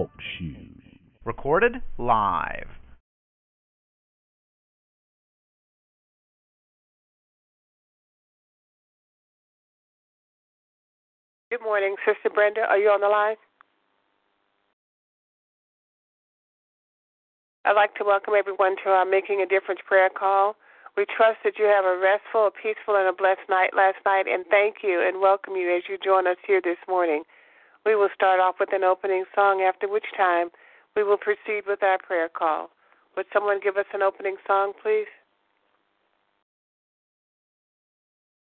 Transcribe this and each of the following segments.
Talk Show. Recorded live. Good morning, Sister Brenda. Are you on the line? I'd like to welcome everyone to our Making a Difference prayer call. We trust that you have a restful, a peaceful, and a blessed night last night, and thank you and welcome you as you join us here this morning. We will start off with an opening song, after which time we will proceed with our prayer call. Would someone give us an opening song, please?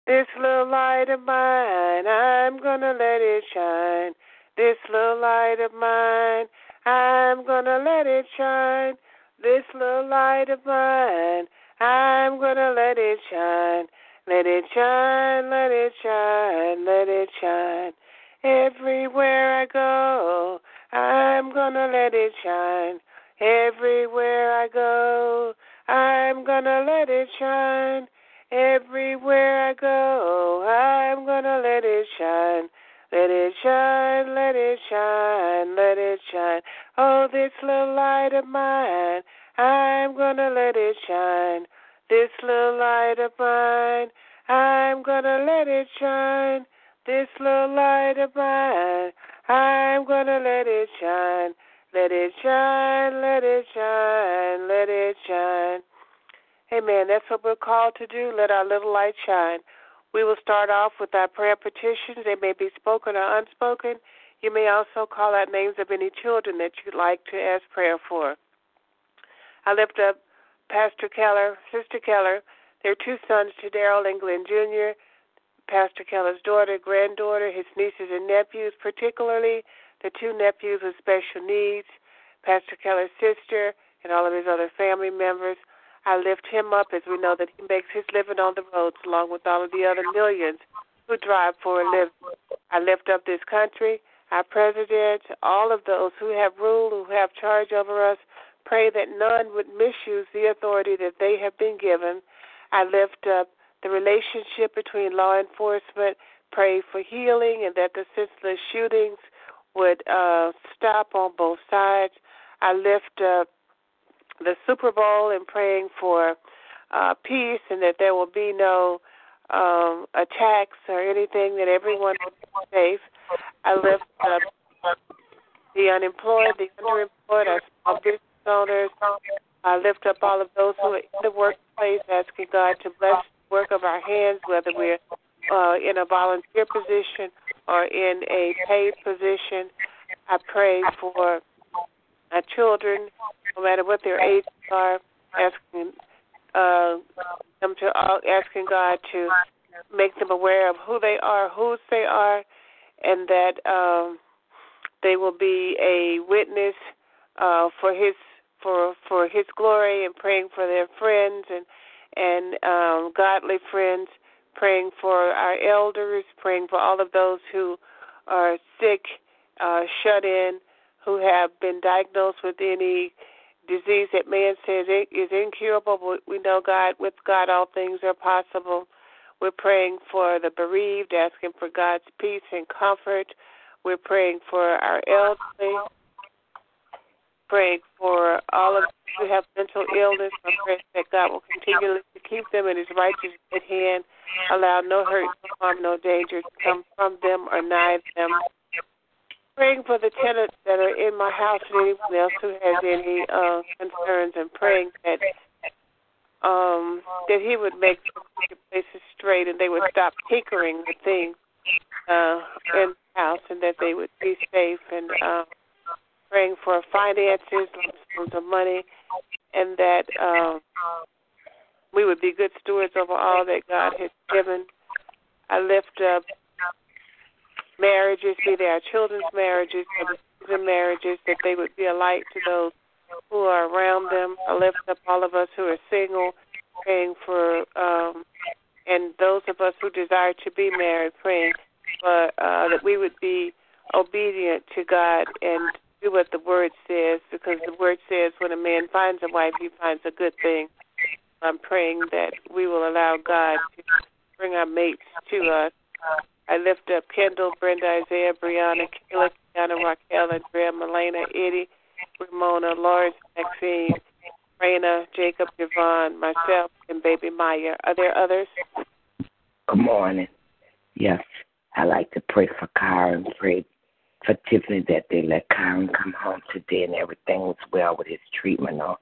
This little light of mine, I'm gonna let it shine. This little light of mine, I'm gonna let it shine. This little light of mine, I'm gonna let it shine. Let it shine, let it shine, let it shine. Everywhere I go, I'm gonna let it shine. Everywhere I go, I'm gonna let it shine. Everywhere I go, I'm gonna let it shine. Let it shine, let it shine, let it shine. Oh, this little light of mine, I'm gonna let it shine. This little light of mine, I'm gonna let it shine. This little light of mine, I'm gonna let it shine. Let it shine, let it shine, let it shine. Amen. That's what we're called to do. Let our little light shine. We will start off with our prayer petitions. They may be spoken or unspoken. You may also call out names of any children that you'd like to ask prayer for. I lift up Pastor Keller, Sister Keller, their two sons, to Daryl and Glenn Jr., Pastor Keller's daughter, granddaughter, his nieces and nephews, particularly the two nephews with special needs, Pastor Keller's sister, and all of his other family members. I lift him up as we know that he makes his living on the roads along with all of the other millions who drive for a living. I lift up this country, our president, all of those who have rule, who have charge over us. Pray that none would misuse the authority that they have been given. I lift up the relationship between law enforcement. Pray for healing and that the senseless shootings would uh, stop on both sides. I lift up the Super Bowl and praying for uh, peace and that there will be no um, attacks or anything, that everyone will be safe. I lift up the unemployed, the underemployed, our small business owners. I lift up all of those who are in the workplace, asking God to bless work of our hands, whether we're uh, in a volunteer position or in a paid position. I pray for our children, no matter what their ages are, asking uh, them to uh, asking God to make them aware of who they are, whose they are, and that um, they will be a witness uh, for His for for His glory, and praying for their friends and and um, godly friends, praying for our elders, praying for all of those who are sick, uh, shut in, who have been diagnosed with any disease that man says is incurable. But we know God, with God, all things are possible. We're praying for the bereaved, asking for God's peace and comfort. We're praying for our elderly, praying for all of those who have mental illness. we praying that God will continually keep them in His righteous hand, allow no hurt, no harm, no danger to come from them or nigh them praying for the tenants that are in my house and anyone else who has any uh, concerns and praying that um, that he would make the places straight and they would stop tinkering with things uh, in the house and that they would be safe and uh, praying for finances, sums of money, and that um, we would be good stewards over all that God has given. I lift up marriages, be they our children's marriages or the marriages, that they would be a light to those who are around them. I lift up all of us who are single, praying for, um, and those of us who desire to be married, praying for uh, that we would be obedient to God and do what the Word says, because the Word says when a man finds a wife, he finds a good thing. I'm praying that we will allow God to bring our mates to us I lift up Kendall, Brenda, Isaiah, Brianna, Kayla, Kiana, Raquel, Andrea, Melena, Eddie, Ramona, Lawrence, Maxine, Raina, Jacob, Javon, myself, and baby Maya. Are there others? Good morning. Yes, I like to pray for Kyron, pray for Tiffany that they let Kyron come home today and everything was well with his treatment on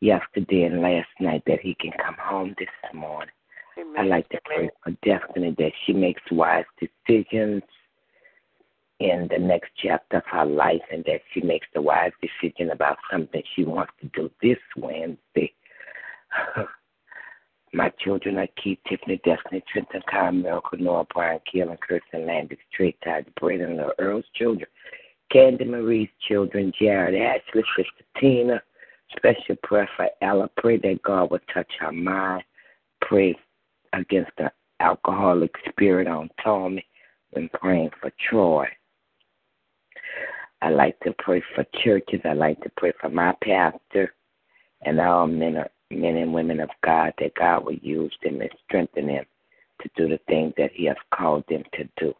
yesterday and last night that he can come home this morning. Amen. I like to pray for Destiny that she makes wise decisions in the next chapter of her life and that she makes the wise decision about something she wants to do this Wednesday. My children are Keith, Tiffany, Destiny, Trenton, Kyle, Miracle, Noah, Brian, Keelan, Kirsten, Landis, Trey, Todd, Braden, Little Earl's children, Candy Marie's children, Jared, Ashley, Sister Tina. Special prayer for Ella. Pray that God will touch her mind. Pray against the alcoholic spirit on Tommy when praying for Troy. I like to pray for churches. I like to pray for my pastor and all men, men and women of God that God will use them and strengthen them to do the things that He has called them to do.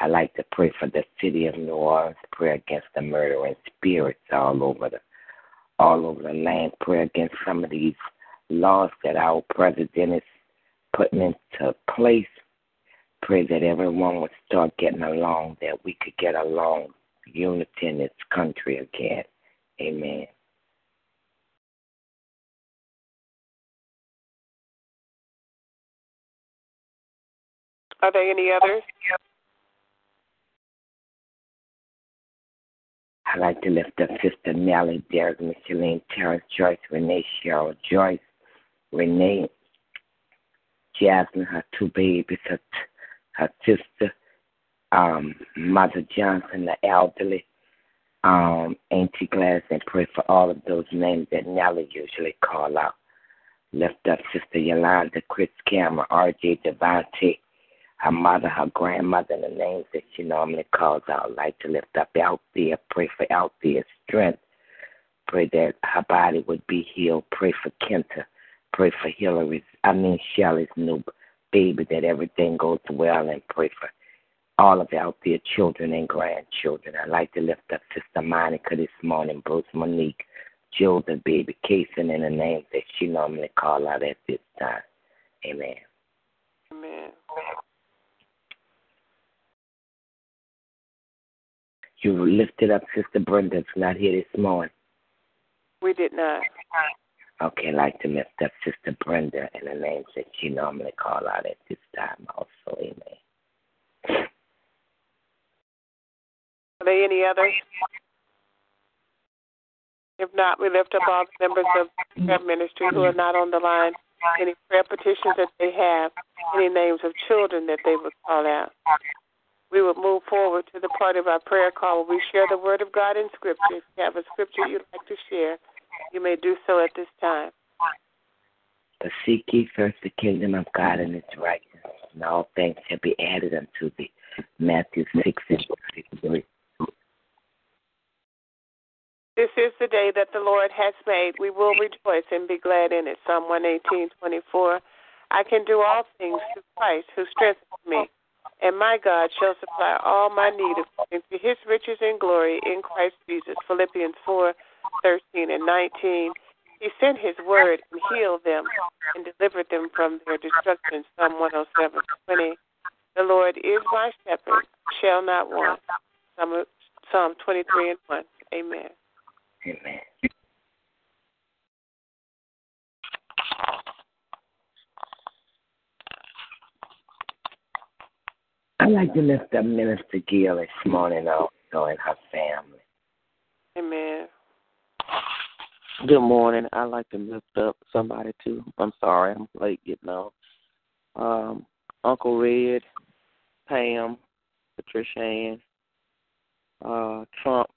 I like to pray for the city of New Orleans, pray against the murdering spirits all over the all over the land, pray against some of these laws that our president is putting into place. Pray that everyone would start getting along, that we could get along, unity in this country again. Amen. Are there any others? I'd like to lift up Sister Nellie, Derek, Micheline, Terrence, Joyce, Renee, Cheryl, Joyce, Renee, Jasmine, her two babies, her, her sister, um, Mother Johnson, the elderly, um, Auntie Glass, and pray for all of those names that Nellie usually call out. Lift up Sister Yolanda, Chris Cameron, R.J. Devante, her mother, her grandmother, the names that she normally calls out. Like to lift up Althea, pray for Althea's strength. Pray that her body would be healed. Pray for Kenta. Pray for Hillary's, I mean Shelly's new baby, that everything goes well, and pray for all of Althea children and grandchildren. I'd like to lift up Sister Monica this morning, Bruce Monique, Jill the baby, Kason, and the names that she normally call out at this time. Amen. Amen. You lifted up Sister Brenda. It's not here this morning. We did not. Okay, I'd like to lift up Sister Brenda and the names that she normally call out at this time also. Amen. Are there any others? If not, we lift up all the members of the prayer ministry who are not on the line. Any prayer petitions that they have, any names of children that they would call out. We will move forward to the part of our prayer call where we share the Word of God in Scripture. If you have a scripture you'd like to share, you may do so at this time. But seek ye first the kingdom of God and its righteousness, and all things shall be added unto thee. Matthew 6 and 63. This is the day that the Lord has made. We will rejoice and be glad in it. Psalm 118, 24. I can do all things through Christ who strengthens me. And my God shall supply all my need according to his riches and glory in Christ Jesus. Philippians 4, 13 and 19. He sent his word and healed them and delivered them from their destruction. Psalm 107, 20. The Lord is my shepherd, shall not want. Psalm 23 and 1. Amen. Amen. I'd like to lift up Minister Gill this morning also and her family. Amen. Good morning. I'd like to lift up somebody too. I'm sorry, I'm late getting on. Um, Uncle Red, Pam, Patricia Ann, uh, Trump,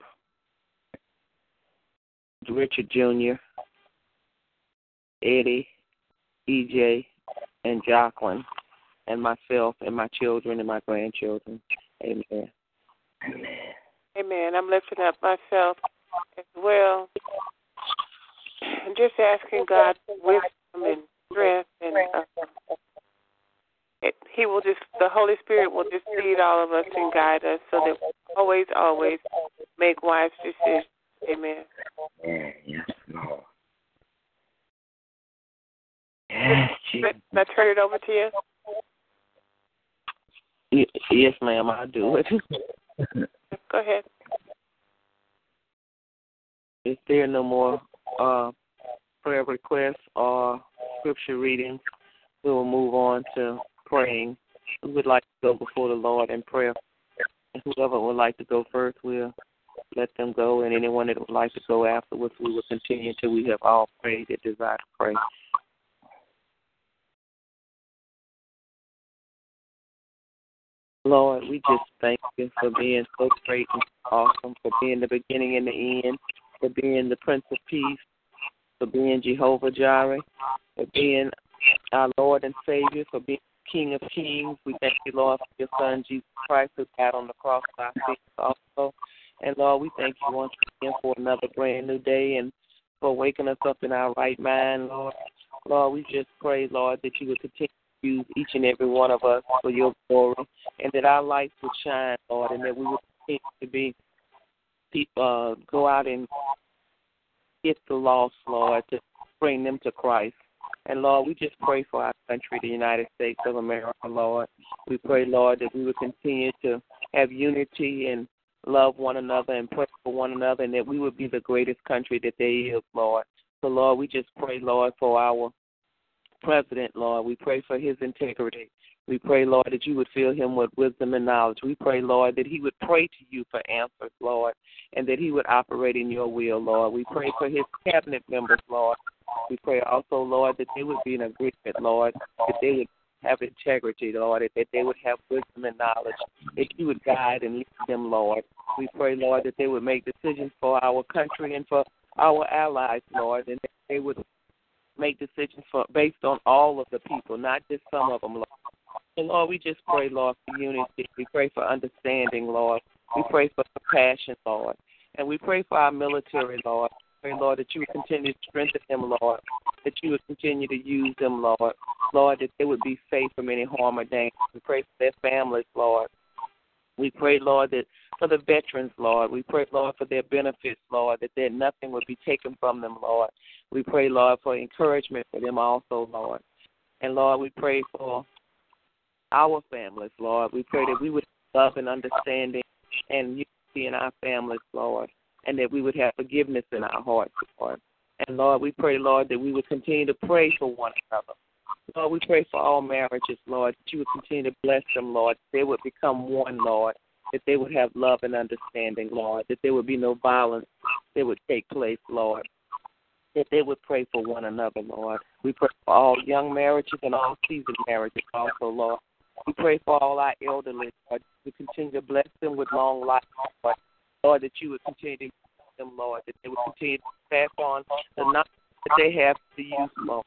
Richard Jr., Eddie, EJ, and Jacqueline, and myself and my children and my grandchildren. Amen. Amen. Amen. I'm lifting up myself as well. I'm just asking God for wisdom and strength and uh, it, he will will just, the Holy Spirit will just lead all of us and guide us so that we always, always make wise decisions. Amen. Yeah, yes, Lord. Yes, Jesus. Can I turn it over to you? Yes, ma'am, I do it. Go ahead. If there are no more uh, prayer requests or scripture readings, we will move on to praying. We would like to go before the Lord in prayer. And whoever would like to go first, we'll let them go. And anyone that would like to go afterwards, we will continue until we have all prayed that desire to pray. Lord, we just thank you for being so great and awesome, for being the beginning and the end, for being the Prince of Peace, for being Jehovah Jireh, for being our Lord and Savior, for being King of Kings. We thank you, Lord, for your Son, Jesus Christ, who died on the cross for our sins also. And Lord, we thank you once again for another brand new day and for waking us up in our right mind, Lord. Lord, we just pray, Lord, that you would continue use each and every one of us for your glory and that our lights would shine, Lord, and that we would continue to be uh, go out and get the lost, Lord, to bring them to Christ. And Lord, we just pray for our country, the United States of America, Lord. We pray, Lord, that we would continue to have unity and love one another and pray for one another, and that we would be the greatest country that there is, Lord. So, Lord, we just pray, Lord, for our president, Lord. We pray for his integrity. We pray, Lord, that you would fill him with wisdom and knowledge. We pray, Lord, that he would pray to you for answers, Lord, and that he would operate in your will, Lord. We pray for his cabinet members, Lord. We pray also, Lord, that they would be in agreement, Lord, that they would have integrity, Lord, that they would have wisdom and knowledge, that you would guide and lead them, Lord. We pray, Lord, that they would make decisions for our country and for our allies, Lord, and that they would make decisions for based on all of the people, not just some of them, Lord. And Lord, we just pray, Lord, for unity. We pray for understanding, Lord. We pray for compassion, Lord. And we pray for our military, Lord. Pray, Lord, that you would continue to strengthen them, Lord. That you would continue to use them, Lord. Lord, that they would be safe from any harm or danger. We pray for their families, Lord. We pray, Lord, that for the veterans, Lord. We pray, Lord, for their benefits, Lord, that there nothing would be taken from them, Lord. We pray, Lord, for encouragement for them also, Lord. And Lord, we pray for our families, Lord. We pray that we would love and understanding and unity in our families, Lord, and that we would have forgiveness in our hearts, Lord. And Lord, we pray, Lord, that we would continue to pray for one another. Lord, we pray for all marriages, Lord, that you would continue to bless them, Lord, that they would become one, Lord, that they would have love and understanding, Lord, that there would be no violence that would take place, Lord, that they would pray for one another, Lord. We pray for all young marriages and all seasoned marriages also, Lord. We pray for all our elderly, Lord. We continue to bless them with long life, Lord. Lord, that you would continue to use them, Lord, that they would continue to pass on the knowledge that they have to use, Lord.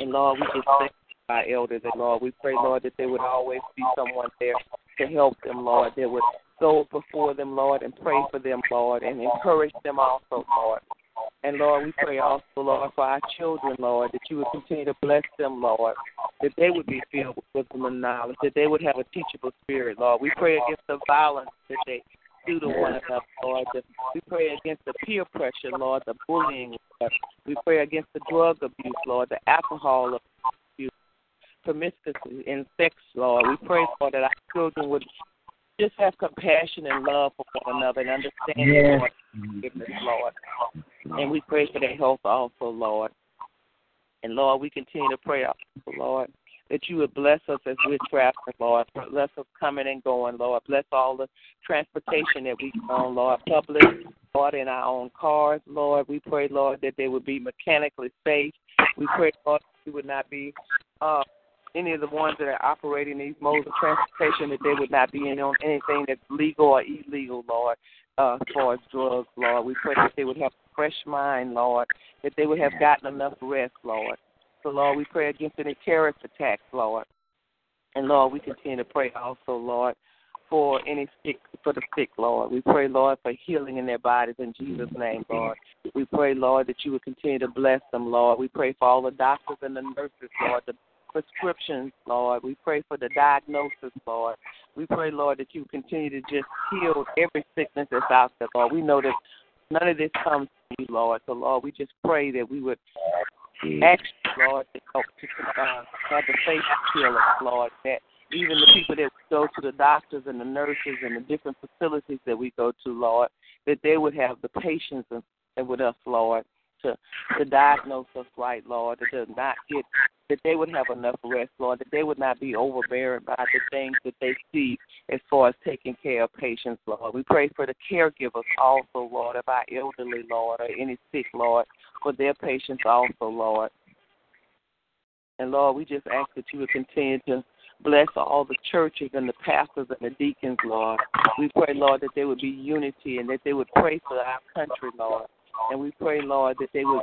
And Lord, we just thank our elders, and Lord, we pray, Lord, that there would always be someone there to help them, Lord, that would go before them, Lord, and pray for them, Lord, and encourage them also, Lord. And Lord, we pray also, Lord, for our children, Lord, that you would continue to bless them, Lord, that they would be filled with wisdom and knowledge, that they would have a teachable spirit, Lord. We pray against the violence that they do to one another, Lord. We pray against the peer pressure, Lord, the bullying, Lord. We pray against the drug abuse, Lord, the alcohol abuse, promiscuity, and sex, Lord. We pray, Lord, that our children would just have compassion and love for one another and understanding, Yes. Lord, forgiveness, Lord. And we pray for their health also, Lord. And Lord, we continue to pray also, Lord, that you would bless us as we're traveling, Lord. Bless us coming and going, Lord. Bless all the transportation that we on, Lord. Public, Lord, in our own cars, Lord. We pray, Lord, that they would be mechanically safe. We pray, Lord, that we would not be uh, any of the ones that are operating these modes of transportation, that they would not be in on anything that's legal or illegal, Lord, uh, as far as drugs, Lord. We pray that they would have a fresh mind, Lord, that they would have gotten enough rest, Lord. So, Lord, we pray against any terrorist attacks, Lord. And, Lord, we continue to pray also, Lord, for any sick, for the sick, Lord. We pray, Lord, for healing in their bodies in Jesus' name, Lord. We pray, Lord, that you would continue to bless them, Lord. We pray for all the doctors and the nurses, Lord, the prescriptions, Lord. We pray for the diagnosis, Lord. We pray, Lord, that you continue to just heal every sickness that's out there, Lord. We know that none of this comes from you, Lord. So, Lord, we just pray that we would ask you, Lord, to help to uh, have the faith to heal us, Lord, that even the people that go to the doctors and the nurses and the different facilities that we go to, Lord, that they would have the patience with us, Lord, to to diagnose us right, Lord, that they not get that they would have enough rest, Lord, that they would not be overbearing by the things that they see as far as taking care of patients, Lord. We pray for the caregivers also, Lord, of our elderly, Lord, or any sick, Lord, for their patients also, Lord. And Lord, we just ask that you would continue to bless all the churches and the pastors and the deacons, Lord. We pray, Lord, that there would be unity and that they would pray for our country, Lord. And we pray, Lord, that they would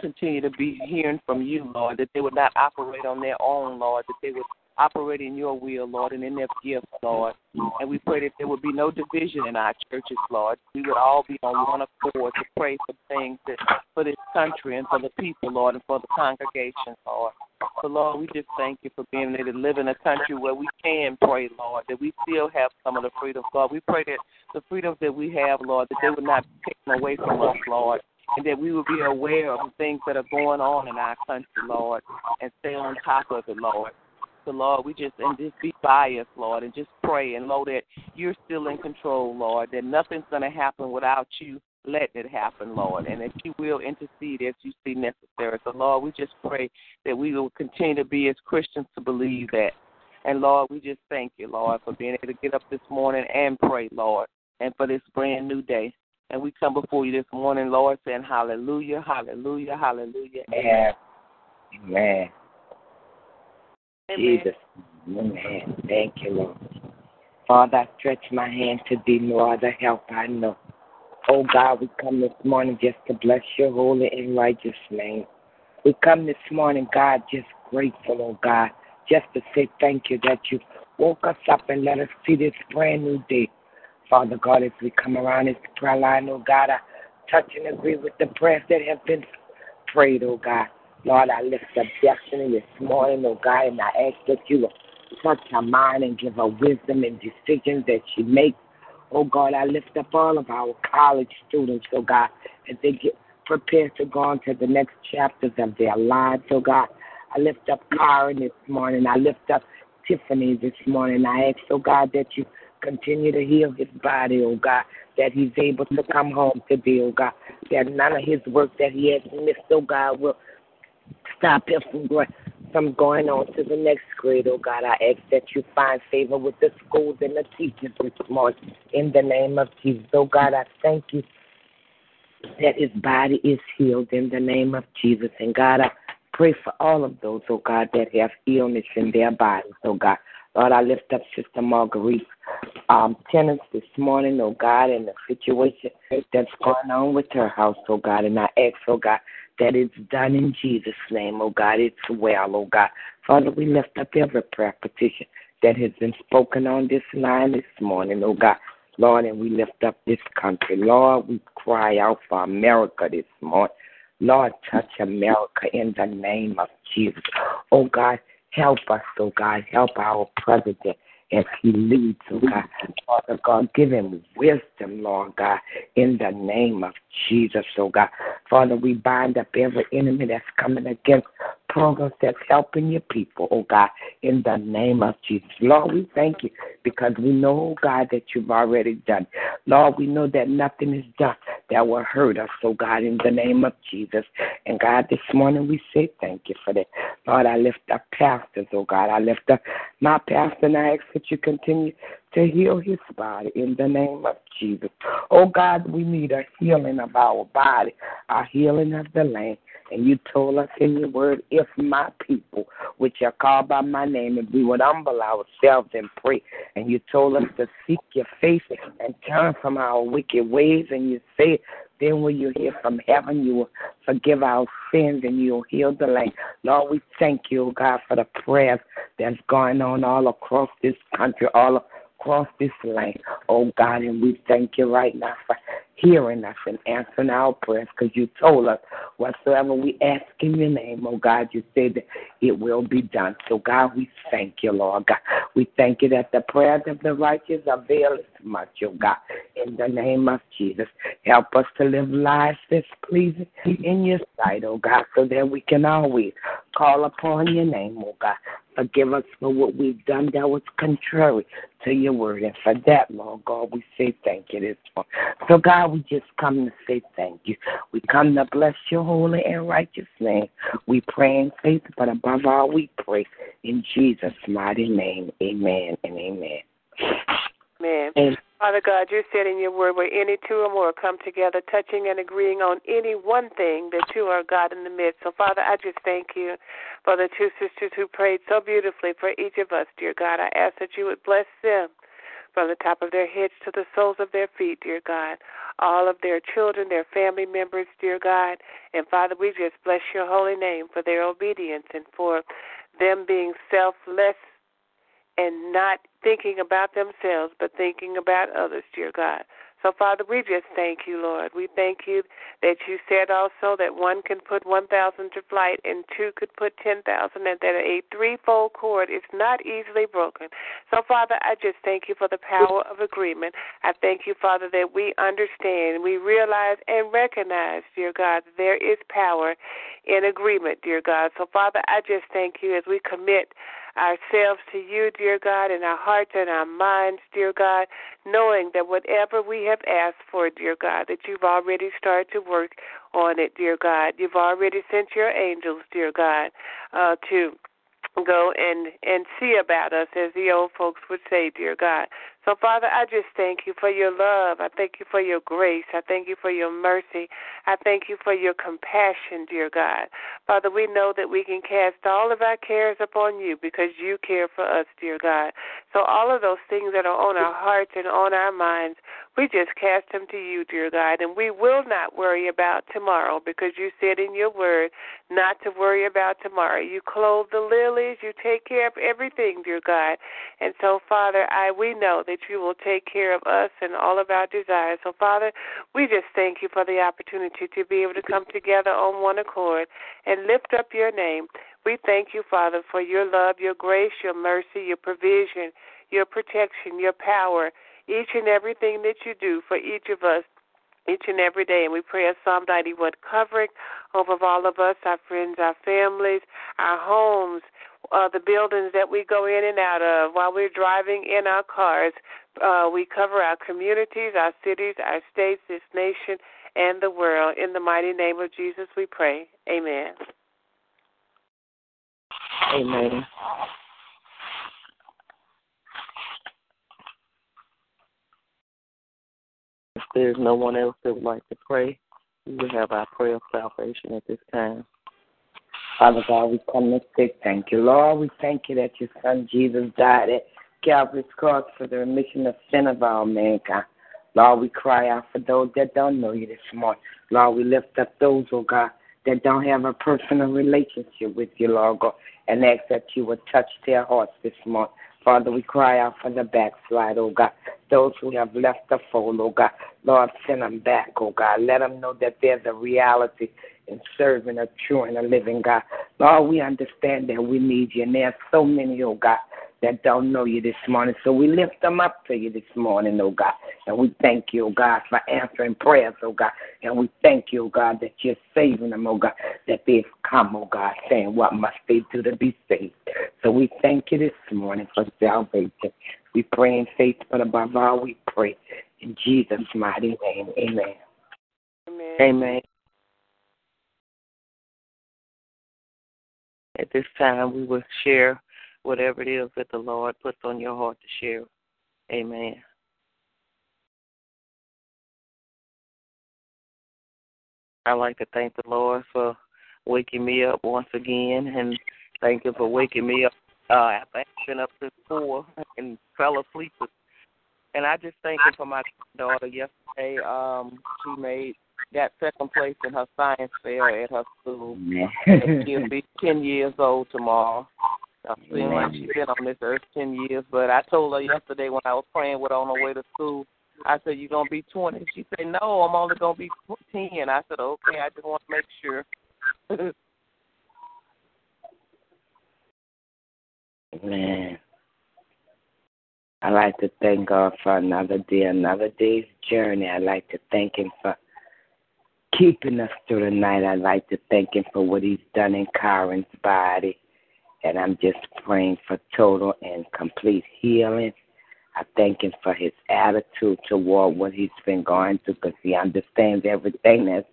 continue to be hearing from you, Lord, that they would not operate on their own, Lord, that they would operate in your will, Lord, and in their gifts, Lord. And we pray that there would be no division in our churches, Lord. We would all be on one accord to pray for things that for this country and for the people, Lord, and for the congregation, Lord. So, Lord, we just thank you for being able to live in a country where we can pray, Lord, that we still have some of the freedom, God. We pray that the freedoms that we have, Lord, that they would not be taken away from us, Lord and that we will be aware of the things that are going on in our country, Lord, and stay on top of it, Lord. So, Lord, we just and just be biased, Lord, and just pray and know that you're still in control, Lord. That nothing's going to happen without you letting it happen, Lord, and that you will intercede as you see necessary. So, Lord, we just pray that we will continue to be as Christians to believe that. And Lord, we just thank you, Lord, for being able to get up this morning and pray, Lord, and for this brand new day. And we come before you this morning, Lord, saying hallelujah, hallelujah, hallelujah. Amen. Amen. Amen. Jesus. Amen. Thank you, Lord. Father, I stretch my hand to thee, no other help I know. Oh God, we come this morning just to bless your holy and righteous name. We come this morning, God, just grateful, oh God, just to say thank you that you woke us up and let us see this brand new day. Father God, as we come around this prayer line, oh God, I touch and agree with the prayers that have been prayed, oh God. Lord, I lift up destiny this morning, oh God, and I ask that you touch her mind and give her wisdom and decisions that she makes. Oh God, I lift up all of our college students, oh God, as they get prepared to go on to the next chapters of their lives, oh God. I lift up Kyron this morning. I lift up Tiffany this morning. I ask, oh God, that you continue to heal his body, oh God, that he's able to come home today, oh God, that none of his work that he has missed, oh God, will stop him from going, from going on to the next grade, oh God. I ask that you find favor with the schools and the teachers this morning in the name of Jesus. Oh God, I thank you that his body is healed in the name of Jesus. And God, I pray for all of those, oh God, that have illness in their bodies, oh God. Lord, I lift up Sister Marguerite um, tenants this morning, oh God, and the situation that's going on with her house, oh God. And I ask, oh God, that it's done in Jesus' name, oh God. It's well, oh God. Father, we lift up every prayer petition that has been spoken on this line this morning, oh God. Lord, and we lift up this country. Lord, we cry out for America this morning. Lord, touch America in the name of Jesus. Oh God, help us, oh God. Help our president as he leads, oh God. Father God, give him wisdom, Lord God, in the name of Jesus, oh God. Father, we bind up every enemy that's coming against programs that's helping your people, oh God, in the name of Jesus. Lord, we thank you because we know, oh God, that you've already done. Lord, we know that nothing is done that will hurt us, oh God, in the name of Jesus. And God, this morning we say thank you for that. Lord, I lift up pastors, oh God. I lift up my pastor and I ask that you continue to heal his body in the name of Jesus. Oh God, we need a healing of our body, a healing of the land. And you told us in your word, if my people, which are called by my name, if we would humble ourselves and pray, and you told us to seek your face and turn from our wicked ways, and you say, then will you hear from heaven, you will forgive our sins, and you'll heal the land. Lord, we thank you, oh God, for the prayers that's going on all across this country, all across this land. Oh God, and we thank you right now for hearing us and answering our prayers because you told us whatsoever we ask in your name, oh God, you said that it will be done. So, God, we thank you, Lord God. We thank you that the prayers of the righteous avail much, oh God. In the name of Jesus, help us to live lives that's pleasing in your sight, oh God, so that we can always call upon your name, oh God. Forgive us for what we've done that was contrary to your word. And for that, Lord God, we say thank you this morning. So, God, we just come to say thank you. We come to bless your holy and righteous name. We pray in faith, but above all, we pray in Jesus' mighty name. Amen and amen. Amen. amen. Father God, you said in your word where any two or more come together, touching and agreeing on any one thing, that you are God in the midst. So, Father, I just thank you for the two sisters who prayed so beautifully for each of us, dear God. I ask that you would bless them from the top of their heads to the soles of their feet, dear God. All of their children, their family members, dear God. And Father, we just bless your holy name for their obedience and for them being selfless and not thinking about themselves, but thinking about others, dear God. So, Father, we just thank you, Lord. We thank you that you said also that one can put 1,000 to flight and two could put 10,000, and that a threefold cord is not easily broken. So, Father, I just thank you for the power of agreement. I thank you, Father, that we understand, we realize, and recognize, dear God, there is power in agreement, dear God. So, Father, I just thank you as we commit ourselves to you, dear God, in our hearts and our minds, dear God, knowing that whatever we have asked for, dear God, that you've already started to work on it, dear God. You've already sent your angels, dear God, uh, to go and and see about us as the old folks would say dear god so father i just thank you for your love. I thank you for your grace. I thank you for your mercy. I thank you for your compassion dear god. Father we know that we can cast all of our cares upon you because you care for us dear god. So all of those things that are on our hearts and on our minds we just cast them to you dear god. And we will not worry about tomorrow because you said in your word not to worry about tomorrow. You clothe the lilies, you take care of everything, dear God. And so, Father, I we know that you will take care of us and all of our desires. So, Father, we just thank you for the opportunity to be able to come together on one accord and lift up your name. We thank you, Father, for your love, your grace, your mercy, your provision, your protection, your power, each and everything that you do for each of us each and every day. And we pray a Psalm 91 covering over all of us, our friends, our families, our homes, uh, the buildings that we go in and out of while we're driving in our cars. Uh, we cover our communities, our cities, our states, this nation, and the world. In the mighty name of Jesus, we pray. Amen. Amen. If there's no one else that would like to pray, we will have our prayer of salvation at this time. Father God, we come to say thank you. Lord, we thank you that your son Jesus died at Calvary's cross for the remission of sin of all mankind. Lord, we cry out for those that don't know you this morning. Lord, we lift up those, oh God, that don't have a personal relationship with you, Lord God, and ask that you would touch their hearts this morning. Father, we cry out for the backslide, oh God. Those who have left the fold, oh God. Lord, send them back, oh God. Let them know that there's a reality in serving a true and a living God. Lord, we understand that we need you, and there's so many, oh God, that don't know you this morning. So we lift them up to you this morning, oh God. And we thank you, oh God, for answering prayers, oh God. And we thank you, oh God, that you're saving them, oh God, that they've come, oh God, saying what must they do to be saved. So we thank you this morning for salvation. We pray in faith, but above all, we pray in Jesus' mighty name. Amen. Amen. Amen. At this time, we will share whatever it is that the Lord puts on your heart to share. Amen. I'd like to thank the Lord for waking me up once again and thank Him for waking me up uh, after been up to four and fell asleep. And I just thank Him for my daughter yesterday. Um, she made got second place in her science fair at her school. she'll be ten years old tomorrow. I feel like she's been on this earth ten years, but I told her yesterday when I was praying with her on her way to school, I said, You're gonna be twenty? She said, No, I'm only gonna be ten. I said, Okay, I just want to make sure. Man. I like to thank God for another day, another day's journey. I like to thank Him for keeping us through the night. I'd like to thank Him for what He's done in Kyron's body. And I'm just praying for total and complete healing. I thank Him for His attitude toward what He's been going through because He understands everything that's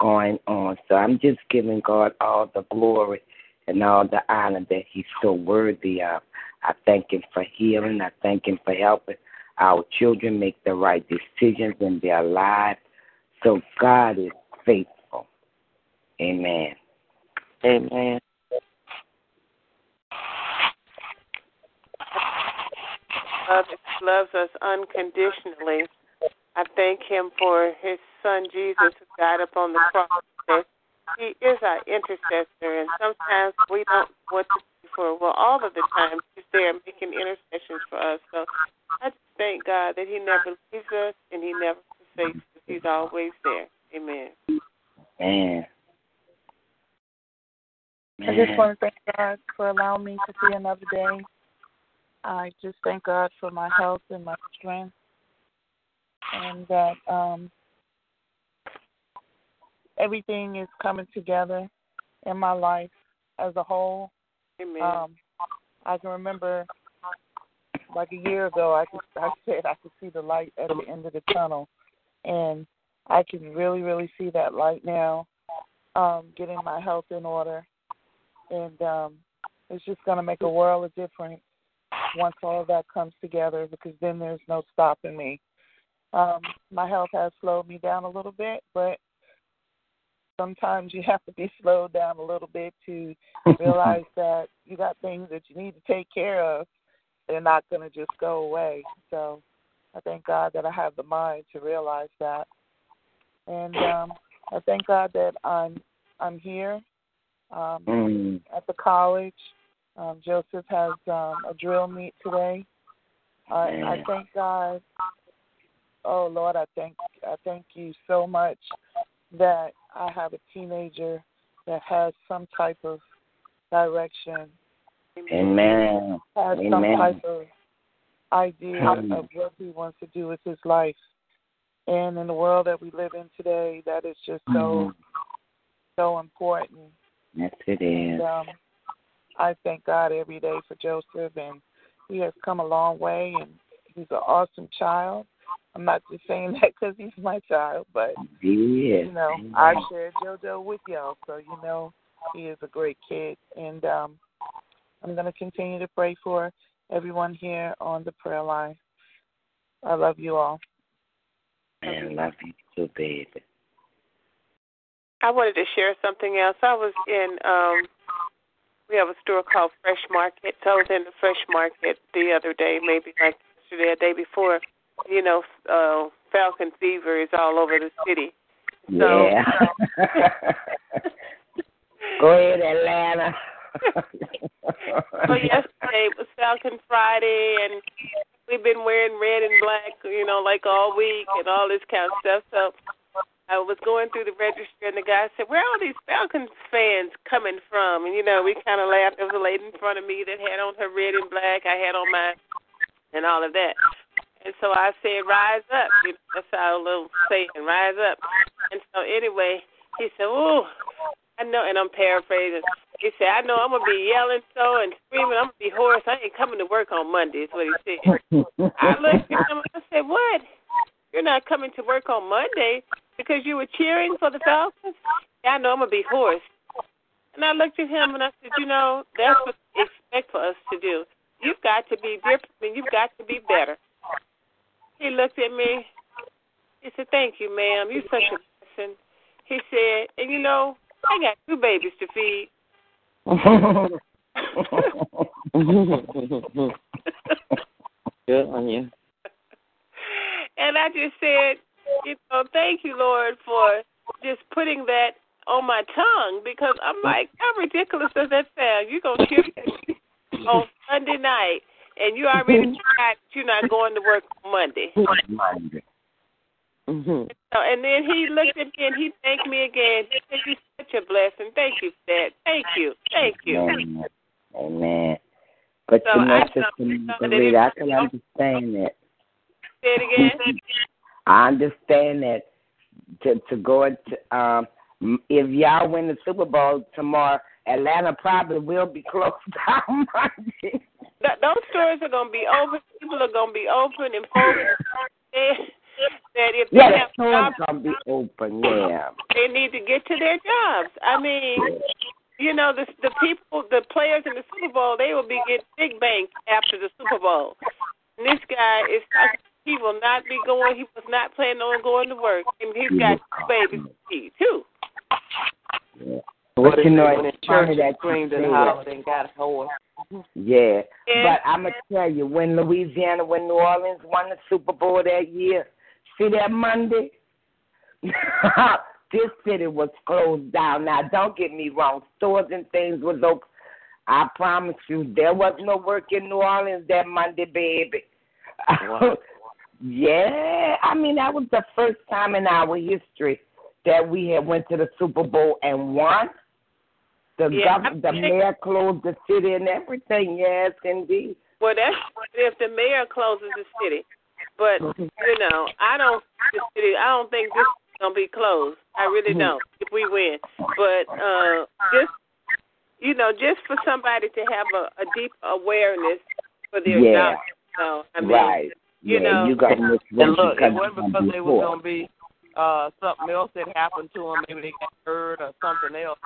going on. So I'm just giving God all the glory and all the honor that He's so worthy of. I thank Him for healing. I thank Him for helping our children make the right decisions in their lives. So God is faithful. Amen. Amen. loves us unconditionally. I thank Him for His Son Jesus who died upon the cross. He is our intercessor, and sometimes we don't know what to do for. Well, all of the time He's there making intercessions for us. So I just thank God that He never leaves us and He never forsakes us. He's always there. Amen. Man. I just want to thank God for allowing me to see another day. I just thank God for my health and my strength, and that um, everything is coming together in my life as a whole. Amen. Um, I can remember like a year ago, I could, I said I could see the light at the end of the tunnel, and I can really, really see that light now. Um, getting my health in order, and um, it's just going to make a world of difference once all of that comes together, because then there's no stopping me. Um, my health has slowed me down a little bit, but sometimes you have to be slowed down a little bit to realize that you got things that you need to take care of. They're not going to just go away. So I thank God that I have the mind to realize that. And um, I thank God that I'm I'm here um, mm. at the college. Um, Joseph has um, a drill meet today. I, I thank God. Oh Lord, I thank I thank you so much that I have a teenager that has some type of direction. Amen. Has Amen. some type of idea of what he wants to do with his life. And in the world that we live in today, that is just so mm-hmm. so important. Yes, it is. And, um, I thank God every day for Joseph, and he has come a long way, and he's an awesome child. I'm not just saying that because he's my child, but he is. you know, I share JoJo with y'all, so you know he is a great kid, and um, I'm going to continue to pray for everyone here on the prayer line. I love you all. And love you too, baby. I wanted to share something else. I was in um we have a store called Fresh Market. So I was in the Fresh Market the other day, maybe like yesterday, a day before. You know, uh Falcon fever is all over the city. So, yeah. Go ahead, Atlanta. So yesterday was Falcon Friday, and we've been wearing red and black, you know, like all week and all this kind of stuff. So I was going through the register, and the guy said, "Where are all these Falcons fans coming from?" And you know, we kind of laughed. There was a lady in front of me that had on her red and black. I had on mine, and all of that. And so I said, "Rise up." You know, that's our little saying, "Rise up." And so anyway, he said, "Oh, I know," and I'm paraphrasing. He said, "I know I'm gonna be yelling so and screaming. I'm gonna be hoarse. I ain't coming to work on Monday." Is what he said. I looked at him. And I said, "What? You're not coming to work on Monday because you were cheering for the Falcons?" Yeah, I know I'm gonna be hoarse. And I looked at him and I said, "You know, that's what they expect for us to do. You've got to be different. and You've got to be better." He looked at me. He said, "Thank you, ma'am. You're such a blessing." He said, "And you know, I got two babies to feed." Good on you. And I just said, you know, thank you, Lord, for just putting that on my tongue because I'm like, how ridiculous does that sound? You're gonna cheer on Sunday night and you already decided you're not going to work on Monday. Monday. Mhm. So, and then he looked at me and he thanked me again. He said, "You're such a blessing. Thank you for that. Thank you. Thank you." Amen. Amen. But So you know, I Sister Margarita, I can understand that. Say it again. I understand that to to go into um if y'all win the Super Bowl tomorrow, Atlanta probably will be closed down Monday. Those stores are going to be open. People are going to be open and folks that if they have jobs, gonna be open, yeah. they need to get to their jobs. I mean, you know, the the people, the players in the Super Bowl, they will be getting big bank after the Super Bowl. And this guy is he will not be going. He was not planning on going to work, and he's got two babies to feed too. yeah. What But you know, they went in it's funny church that and screamed and hollered and got a horse? Yeah. And But I'm gonna tell you, when Louisiana, when New Orleans won the Super Bowl that year, see that Monday, this city was closed down. Now, don't get me wrong, stores and things was open. I promise you, there was no work in New Orleans that Monday, baby. Wow. yeah, I mean that was the first time in our history that we had went to the Super Bowl and won. The Yeah, gov- I the mayor closed the city and everything. Yes, indeed. well, that's if the mayor closes the city. But you know, I don't. I don't think this is gonna be closed. I really don't. If we win, but uh, just you know, just for somebody to have a, a deep awareness for their Yeah. job. So I mean, right. you yeah, know- you got miss And look, it wasn't because they was gonna be uh something else that happened to them. Maybe they got hurt or something else.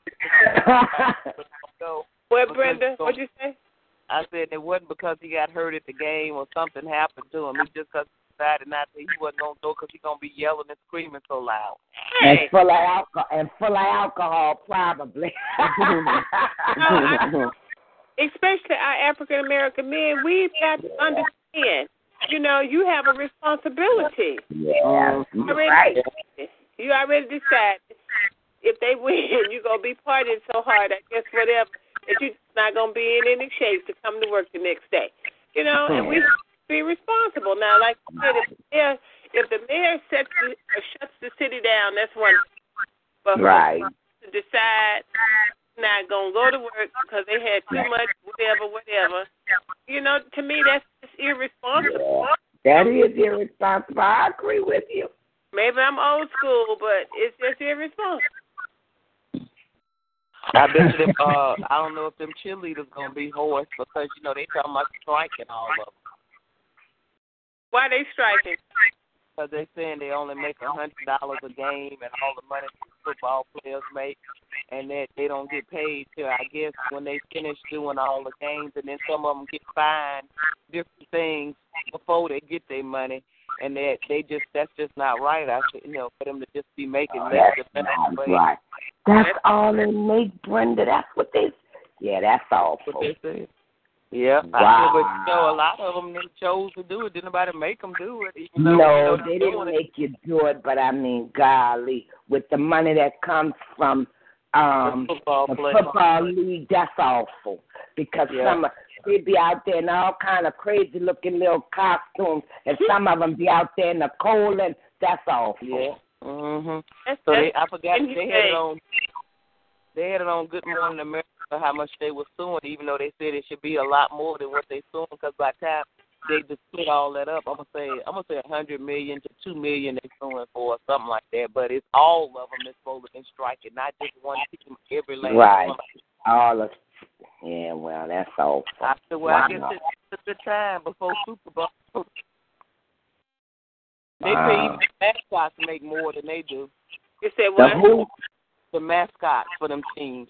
So what Brenda? What'd you say? I said it wasn't because he got hurt at the game or something happened to him. It's just because he decided not to. He wasn't gonna go because he's gonna be yelling and screaming so loud. and full of alcohol and full of alcohol probably. especially our African American men, we've got to understand. You know, you have a responsibility. yeah, You you're already, right. you already decided if they win, you're gonna be partying so hard. I guess whatever that you're not gonna be in any shape to come to work the next day. You know, and we hmm. to be responsible. Now, like I said, if the mayor, if the mayor sets the, or shuts the city down, that's one. But Right. to decide not gonna go to work because they had too much whatever, whatever. You know, to me that's just irresponsible. Yeah. That is irresponsible. I agree with you. Maybe I'm old school, but it's just irresponsible. I bet them. Uh, I don't know if them cheerleaders gonna be hoarse because you know they talking about striking all of them. Why they striking? Because they saying they only make a hundred dollars a game and all the money football players make, and that they don't get paid till I guess when they finish doing all the games, and then some of them get fined different things before they get their money, and that they just that's just not right. I said, you know, for them to just be making less That's not right. That's all they make, Brenda. That's what they. Yeah, that's all. what they say. Yeah, Wow. I said, but you know, a lot of them they chose to do it. Didn't nobody make them do it. Even though, you No, know, they didn't it. make you do it, but I mean, golly, with the money that comes from um the football the football league, that's awful. Because Yeah. some of they be out there in all kind of crazy looking little costumes, and some of them be out there in the cold, and that's awful. Yeah. Mhm. That's, So that's they, I forgot they had it on. They had it on Good Morning America how much they were suing, even though they said it should be a lot more than what they suing. Because by the time they just split all that up, I'm gonna say I'm gonna say a hundred million to two million they're suing for, or something like that. But it's all of them that's supposed to be striking, not just one team. Every last Right. one. All of yeah, well, that's awful. I said, well, I guess Wow. it's, it's the time before Super Bowl. They Wow. pay even the mascots make more than they do. You said The what? who? The mascots for them teams.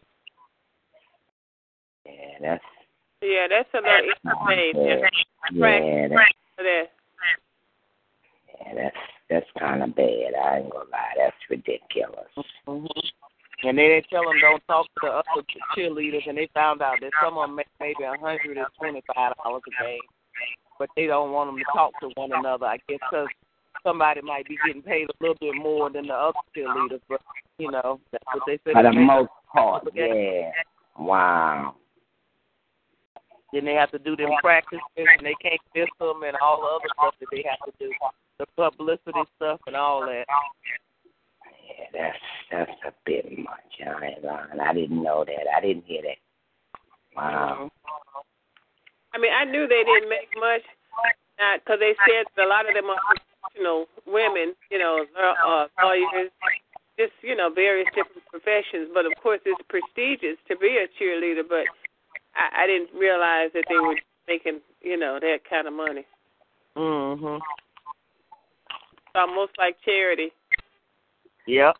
Yeah, that's Yeah, that's a little insane. bad. Yeah, right. Yeah, that's, That. yeah, that's that's kind of bad. I ain't gonna lie, that's ridiculous. hmm And they didn't tell them don't talk to the other cheerleaders, and they found out that some of them make maybe a hundred and twenty-five dollars a game, but they don't want them to talk to one another. I guess because somebody might be getting paid a little bit more than the other cheerleaders, but you know that's what they said. For the They- most part, yeah. Wow. Then they have to do them practices, and they can't miss them, and all the other stuff that they have to do, the publicity stuff and all that. Yeah, that's that's a bit much. I ain't lying. I didn't know that. I didn't hear that. Wow. I mean, I knew they didn't make much, because they said that a lot of them are professional women, you know, uh, lawyers, just you know, various different professions. But of course, it's prestigious to be a cheerleader. But I, I didn't realize that they were making, you know, that kind of money. Mm Mhm. Almost like charity. Yep.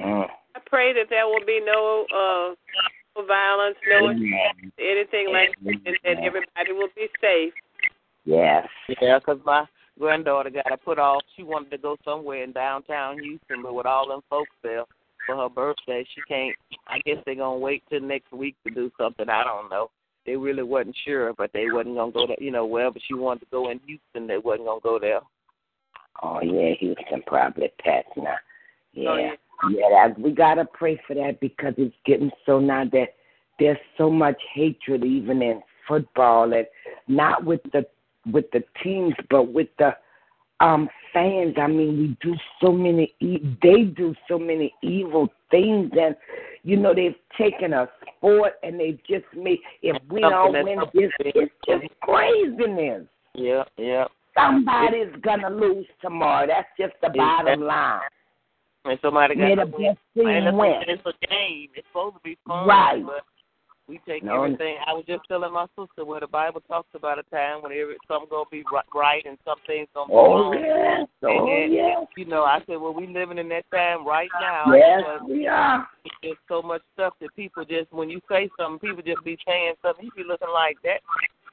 Mm. I pray that there will be no uh violence, no Amen. anything like that, and that everybody will be safe. Yes. Yeah, because my granddaughter got to put off. She wanted to go somewhere in downtown Houston, but with all them folks there for her birthday, she can't. I guess they're gonna wait till next week to do something. I don't know. They really wasn't sure, but they wasn't gonna go to you know wherever she wanted to go in Houston. They wasn't gonna go there. Oh yeah, Houston probably packed now. Yeah. Oh, yeah. Yeah, that, we gotta pray for that because it's getting so now that there's so much hatred even in football and not with the with the teams but with the um fans. I mean, we do so many e- they do so many evil things and you know they've taken a sport and they've just made if we don't win this it's just craziness. Yeah, yeah. Somebody's gonna lose tomorrow. That's just the bottom line. And somebody got May to the win. best team win. it's, a game. It's supposed to be fun, Right. but we take No. everything. I was just telling my sister where the Bible talks about a time when every, something gonna be ri- right and some things gonna be Oh wrong. yes, oh And then, yes, You know, I said, well, we living in that time right now. yes we are. There's so much stuff that people just when you say something, people just be saying something. You be looking like that.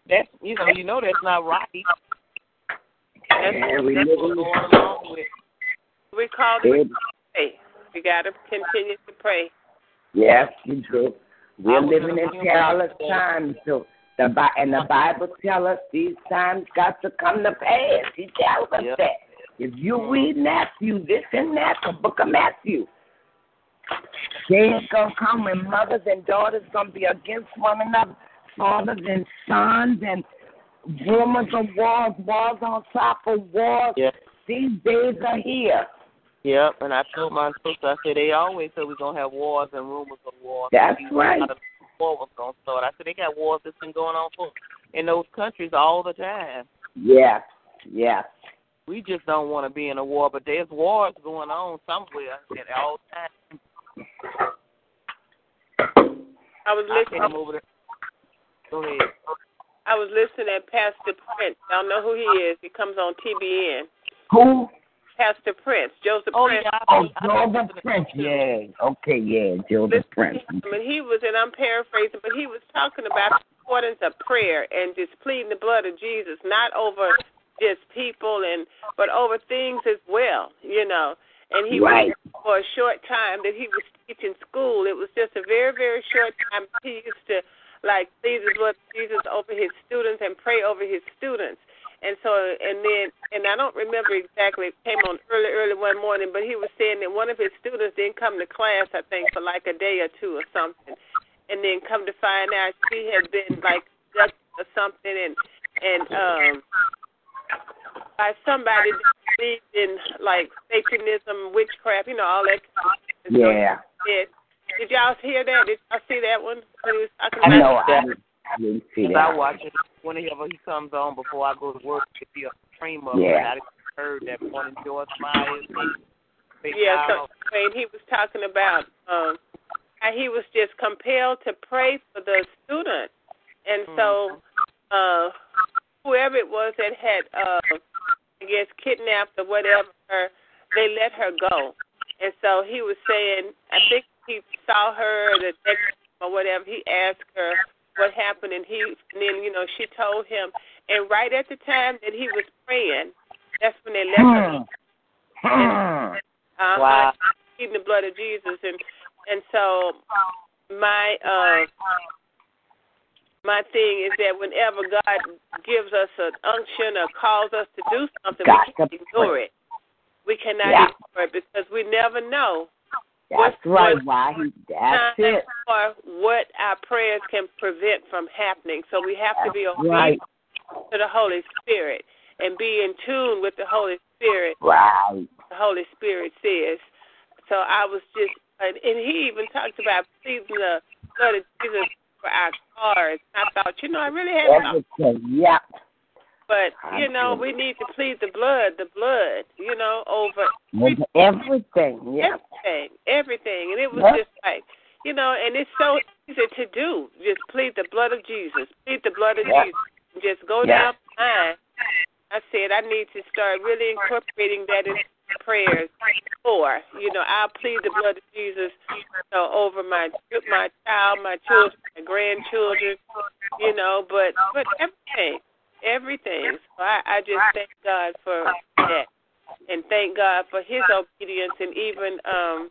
That's you know, you know that's not right. That's, we that's live going along with. We call It- pray. We got to continue to pray. Yes, you do. We're living in perilous times, so the and the Bible tells us these times got to come to pass. He tells us Yep. that. If you read Matthew, this and that, the book of Matthew, days gonna come when mothers and daughters gonna be against one another, fathers and sons, and rumors of wars, wars on top of wars. Yeah. These days are here. Yep, and I told my sister, I said they always said we're gonna have wars and rumors of wars. That's We right. War was gonna start. I said they got wars that's been going on for in those countries all the time. Yes, yes. We just don't want to be in a war, but there's wars going on somewhere at all times. I was I listening. came over there. Go ahead. I was listening at Pastor Prince. Y'all know who he is. He comes on TBN. Who? Pastor Prince, Joseph Oh Prince. yeah, I, Oh, I, I Joseph listened to Prince. Yeah. Okay. Yeah, Joseph Prince. I mean, he was, and I'm paraphrasing, but he was talking about the importance of prayer and just pleading the blood of Jesus, not over just people and, but over things as well, you know. And he Right. was for a short time that he was teaching school. It was just a very, very short time. He used to like the blood of Jesus over his students and pray over his students. And so, and then, and I don't remember exactly. It came on early, early one morning, but he was saying that one of his students didn't come to class. I think for like a day or two or something, and then come to find out she had been like or something, and and um by somebody that believed in like Satanism, witchcraft, you know, all that. Kind of stuff. So Yeah. Did y'all hear that? Did y'all see that one? When he was talking I know. I that. didn't, I didn't see Cause I that. watch it whenever he comes on before I go to work. If he a stream of Yeah. it, I heard that one of George Myers. Yeah, so Al. and he was talking about um how he was just compelled to pray for the student. And so uh whoever it was that had uh I guess kidnapped or whatever they let her go. And so he was saying I think he saw her the next or whatever, he asked her what happened and he and then, you know, she told him and right at the time that he was praying, that's when they let her Hmm. Hmm. uh, Wow. eating the blood of Jesus, and and so my uh, my thing is that whenever God gives us an unction or calls us to do something, Got we can't ignore it. We cannot Yeah. ignore it because we never know That's right. Why he? That's it. For what our prayers can prevent from happening. So we have to be obedient right. to the Holy Spirit and be in tune with the Holy Spirit. Right. The Holy Spirit says. So I was just, and he even talked about pleading the blood of Jesus for our cars. I thought, you know, I really. Everything. Yeah. But you know, we need to plead the blood, the blood, you know, over everything. Yeah. Everything, everything, and it was Yep. just like, you know, and it's so easy to do. Just plead the blood of Jesus. Plead the blood of Yeah. Jesus. Just go Yeah. down the line. I said I need to start really incorporating that in prayers. For you know, I'll plead the blood of Jesus you know, over my my child, my children, my grandchildren. You know, but but everything, everything. So I, I just thank God for that, and thank God for His obedience, and even um,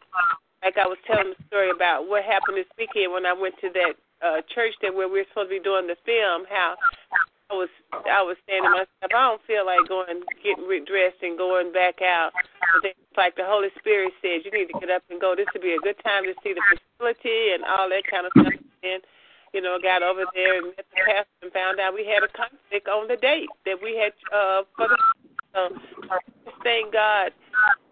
like I was telling the story about what happened this weekend when I went to that uh church that where we were supposed to be doing the film. How I was I was saying to myself, I don't feel like going getting dressed and going back out. But then it's like the Holy Spirit says, you need to get up and go. This would be a good time to see the facility and all that kind of stuff. And you know, got over there and met the pastor and found out we had a conflict on the date that we had uh for the so thank God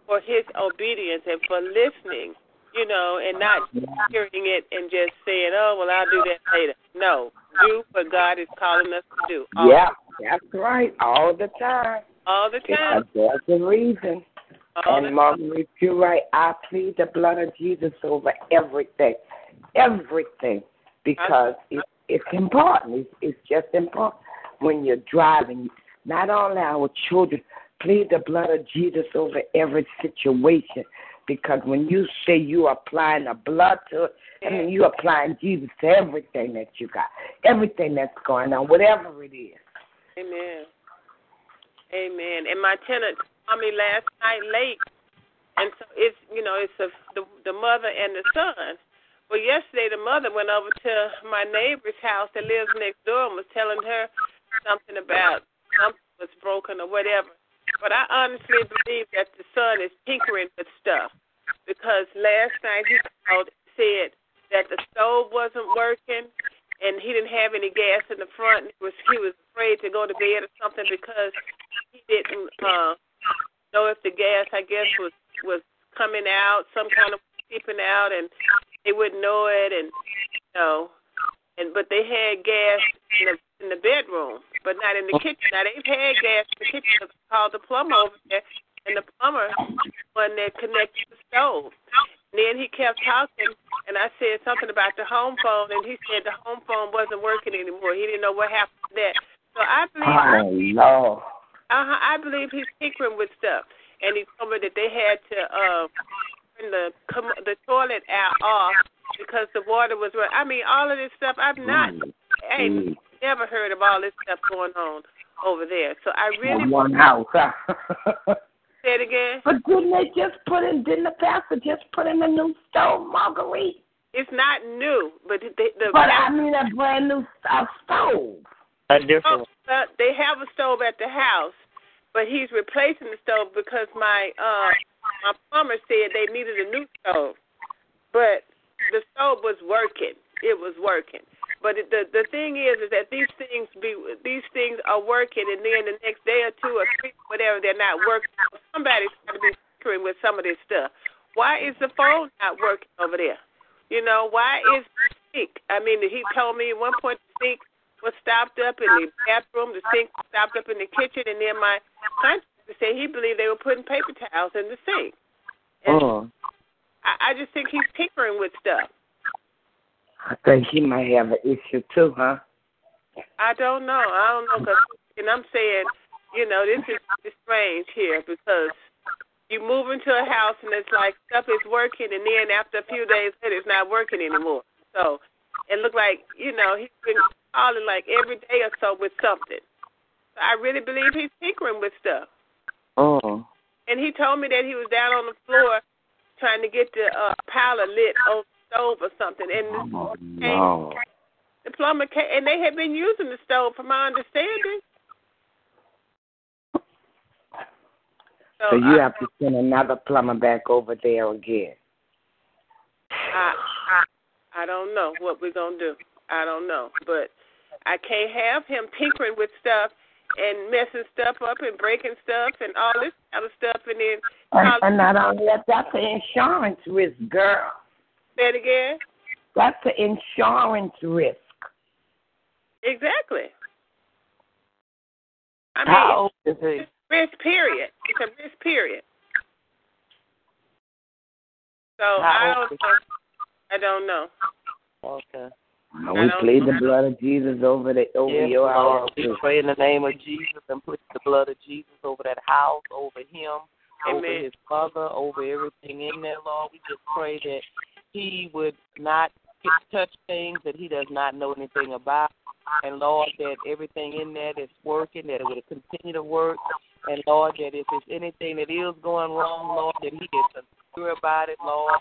for his obedience and for listening, you know, and not hearing it and just saying, Oh, well I'll do that later. No. Do what God is calling us to do. All, Yeah. That's right. All the time. all the time. Because there's a reason. All the And Marguerite, you're right. I plead the blood of Jesus over everything, everything, because it, it's important. It's, it's just important when you're driving. Not only our children, plead the blood of Jesus over every situation, because when you say you applying the blood to it, I mean you applying Jesus to everything that you got, everything that's going on, whatever it is. Amen. Amen. And my tenant saw me last night late, and so it's you know it's a, the the mother and the son. Well, yesterday the mother went over to my neighbor's house that lives next door and was telling her something about something was broken or whatever. But I honestly believe that the son is tinkering with stuff because last night he called and said that the stove wasn't working and he didn't have any gas in the front. He was he was afraid to go to bed or something because he didn't uh, know if the gas, I guess, was was coming out, some kind of seeping out, and they wouldn't know it, and you know, and but they had gas in the in the bedroom, but not in the kitchen. Now they've had gas in the kitchen. I called the plumber over there, and the plumber one that connected the stove. And then he kept talking, and I said something about the home phone, and he said the home phone wasn't working anymore. He didn't know what happened to that. So I believe, Oh uh, I believe he's tinkering with stuff. And he told me that they had to uh, turn the com- the toilet out off because the water was running. I mean, all of this stuff. I've not, I ain't Mm. never heard of all this stuff going on over there. So I really In one house. Huh? say it again. but didn't they just put in? Didn't the pastor just put in a new stove, Marguerite? It's not new, but the, the But I mean a brand new uh, stove. A different. uh, they have a stove at the house, but he's replacing the stove because my uh my plumber said they needed a new stove. But the stove was working. It was working. But the the thing is, is that these things be these things are working, and then the next day or two or three, whatever, they're not working. Somebody's got to be tinkering with some of this stuff. Why is the phone not working over there? You know, why is sink? I mean, he told me at one point the sink was stopped up in the bathroom, the sink was stopped up in the kitchen, and then my contractor said he believed they were putting paper towels in the sink. And Mm. I, I just think he's tinkering with stuff. I think he might have an issue too, huh? I don't know. I don't know, cause, and I'm saying, you know, this is strange here because you move into a house and it's like stuff is working, and then after a few days later, it's not working anymore. So it looked like, you know, he's been calling like every day or so with something. So I really believe he's tinkering with stuff. Mm. And he told me that he was down on the floor trying to get the uh, powder lit on the stove or something, and the, Oh, no. the plumber came, and they had been using the stove, from my understanding. So, So you I- have to send another plumber back over there again. I I don't know what we're gonna do. I don't know, but I can't have him tinkering with stuff and messing stuff up and breaking stuff and all this kind of stuff, and then and, and not only that, that's an insurance risk, girl. Say it again. That's an insurance risk. Exactly. I mean, How old is he? risk period. It's a risk period. So How I don't know. I don't know. Okay. And we plead the blood of Jesus over the over Yes, your house. we pray in the name of Jesus and put the blood of Jesus over that house, over him, over his mother, over everything in there, Lord. We just pray that he would not touch things that he does not know anything about. And Lord, that everything in there that's working, that it would continue to work. And Lord, that if there's anything that is going wrong, Lord, that he is secure about it, Lord.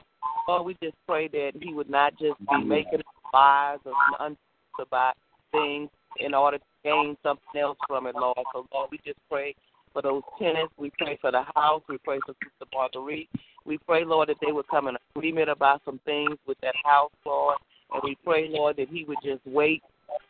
Lord, we just pray that he would not just be making lies or un- about things in order to gain something else from it, Lord. So, Lord, we just pray for those tenants. We pray for the house. We pray for Sister Marguerite. We pray, Lord, that they would come in agreement about some things with that house, Lord. And we pray, Lord, that he would just wait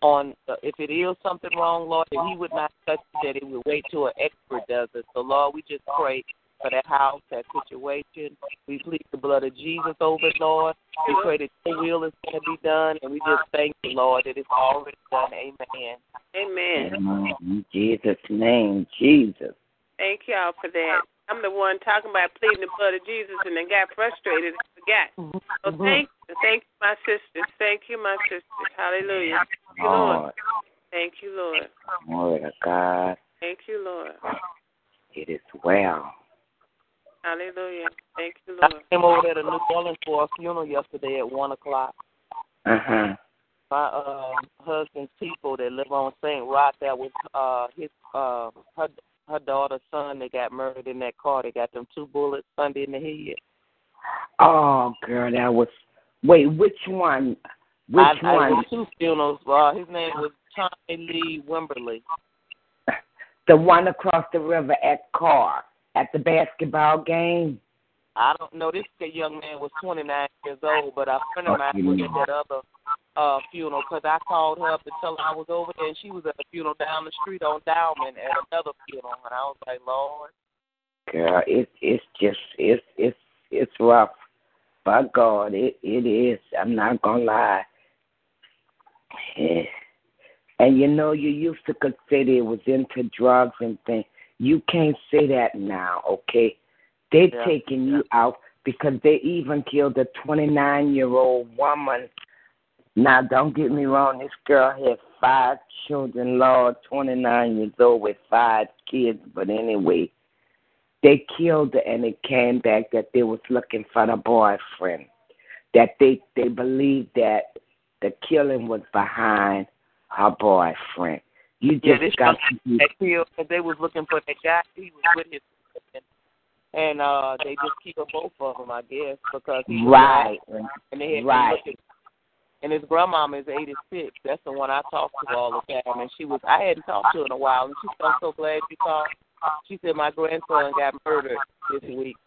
on, uh, if it is something wrong, Lord, that he would not touch it, that he would wait till an expert does it. So, Lord, we just pray for that house, that situation. We plead the blood of Jesus over it, Lord. We pray that your will is going to be done, and we just thank you, Lord, that it's already done. Amen. Amen. In Jesus' name, Jesus. Thank y'all for that. I'm the one talking about pleading the blood of Jesus and then got frustrated and forgot. So mm-hmm. thank you. Thank you, my sisters. Thank you, my sisters. Hallelujah. Thank you, Lord. Lord, Thank you, Lord. glory to God. Thank you, Lord. It is well. Hallelujah. Thank you, Lord. I came over there to New Orleans for a funeral yesterday at 1 o'clock. Uh huh. My uh, husband's people that live on St. Roch, that was uh, his uh, her her daughter's son that got murdered in that car. They got them two bullets Sunday in the head. Oh, girl, that was. Wait, which one? Which I, I one? was two funerals. Uh, his name was Tommy Lee Wimberly. The one across the river at Carr at the basketball game. I don't know. This young man was 29 years old, but a friend of mine was at that other uh funeral because I called her up to tell her I was over there, and she was at a funeral down the street on Downman at another funeral, and I was like, Lord. Girl, it it's just it's it's it's rough. By God, it it is. I'm not gonna lie. Yeah. And you know, you used to consider it was into drugs and things. You can't say that now, okay? They're Yeah. taking you out because they even killed a 29 year old woman. Now, don't get me wrong, this girl had five children, Lord, 29 years old with five kids. But anyway, they killed her and it came back that they was looking for the boyfriend. That they they believed that the killing was behind her boyfriend. You just Yeah, this got to That killed, cause they was looking for that guy. He was with his friend, and uh they just killed both of them, I guess, because he was right. and they had Right. looking. And his grandmama is 86. That's the one I talked to all the time. And she was, I hadn't talked to her in a while. And she said, I'm so glad you called. She said, my grandson got murdered this week,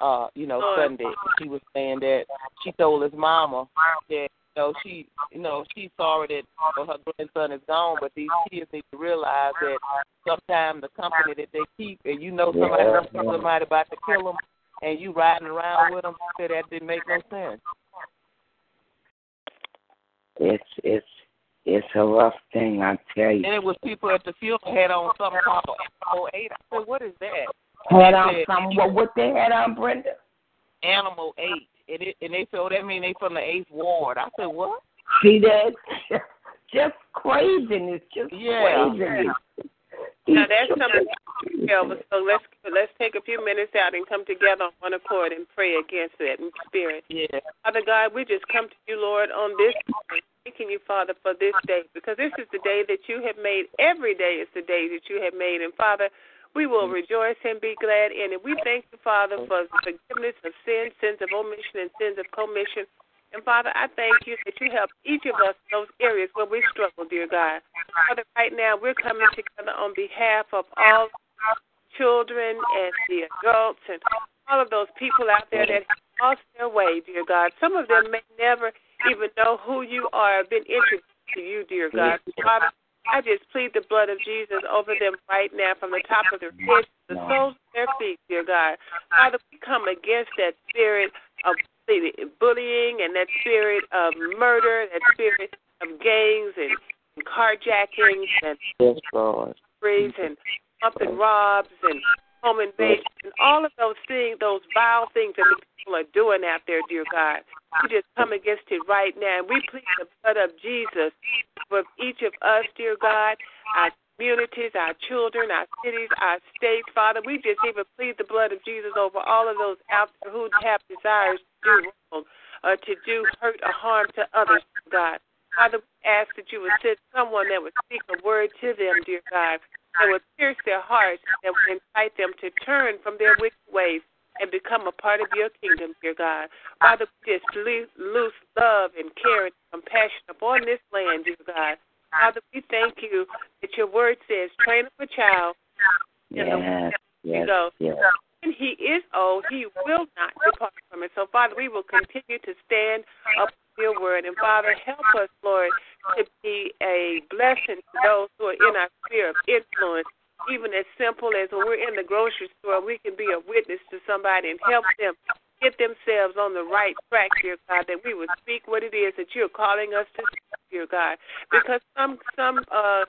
uh, you know, Sunday. She was saying that she told his mama that, you know, she, you know, she's sorry that you know, her grandson is gone, but these kids need to realize that sometimes the company that they keep, and you know somebody, Yeah. somebody about to kill them, and you riding around with them, she that didn't make no sense. It's it's it's a rough thing, I tell you. And it was people at the funeral had on something called Animal 8. I said, what is that? Had on said- some what what they had on, Brenda? Animal 8. And, it, and they said, oh, that mean they from the 8th Ward. I said, what? See that? Just craziness, just Yeah. craziness. Now that's something else. So let's let's take a few minutes out and come together on one accord and pray against that in spirit. Yeah. Father God, we just come to you, Lord, on this day, thanking you, Father, for this day, because this is the day that you have made. Every day is the day that you have made. And Father, we will rejoice and be glad in it. We thank you, Father, for the forgiveness of sins, sins of omission, and sins of commission. And Father, I thank you that you help each of us in those areas where we struggle, dear God. Father, right now we're coming together on behalf of all children and the adults and all of those people out there that have lost their way, dear God. Some of them may never even know who you are, have been introduced to you, dear God. Father, I just plead the blood of Jesus over them right now from the top of their heads to the soles of their feet, dear God. Father, we come against that spirit of bullying and that spirit of murder, that spirit of gangs and, and carjackings and yes, and pump and robs and home invasion and all of those things, those vile things that the people are doing out there, dear God. We just come against it right now. And we plead the blood of Jesus for each of us, dear God, our communities, our children, our cities, our states, Father. We just even plead the blood of Jesus over all of those out there who have desires to do wrong, or to do hurt or harm to others, God. Father, we ask that you would send someone that would speak a word to them, dear God, that would pierce their hearts, that would incite them to turn from their wicked ways and become a part of your kingdom, dear God. Father, just loose love and care and compassion upon this land, dear God. Father, we thank you that your word says, train up a child. Yes, yes, go. yes. When he is old, he will not depart from it. So, Father, we will continue to stand up your word. And, Father, help us, Lord, to be a blessing to those who are in our sphere of influence even as simple as when we're in the grocery store, we can be a witness to somebody and help them get themselves on the right track, dear God, that we would speak what it is that you're calling us to speak, dear God. Because some some uh,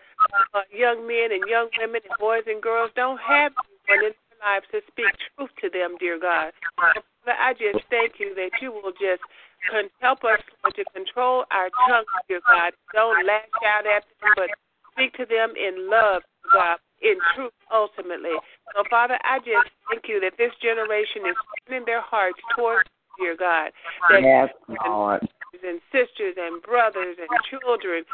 uh young men and young women and boys and girls don't have anyone in their lives to speak truth to them, dear God. But I just thank you that you will just can help us to control our tongues, dear God. Don't lash out at them, but speak to them in love, God in truth ultimately. So, Father, I just thank you that this generation is turning their hearts towards dear God. That yes, Lord. And sisters and brothers and children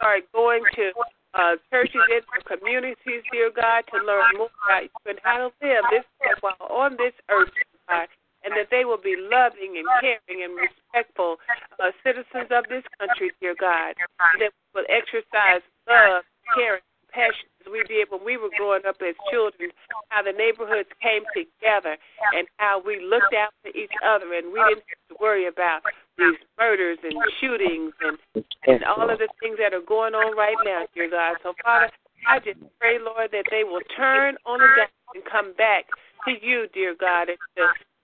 are going to uh, churches in their communities, dear God, to learn more about you and how to live this while on this earth, God and that they will be loving and caring and respectful uh, citizens of this country, dear God. That will exercise love, caring, compassion as we did when we were growing up as children, how the neighborhoods came together and how we looked out for each other and we didn't have to worry about these murders and shootings and, and all of the things that are going on right now, dear God. So, Father, I just pray, Lord, that they will turn on the dime and come back to you, dear God, and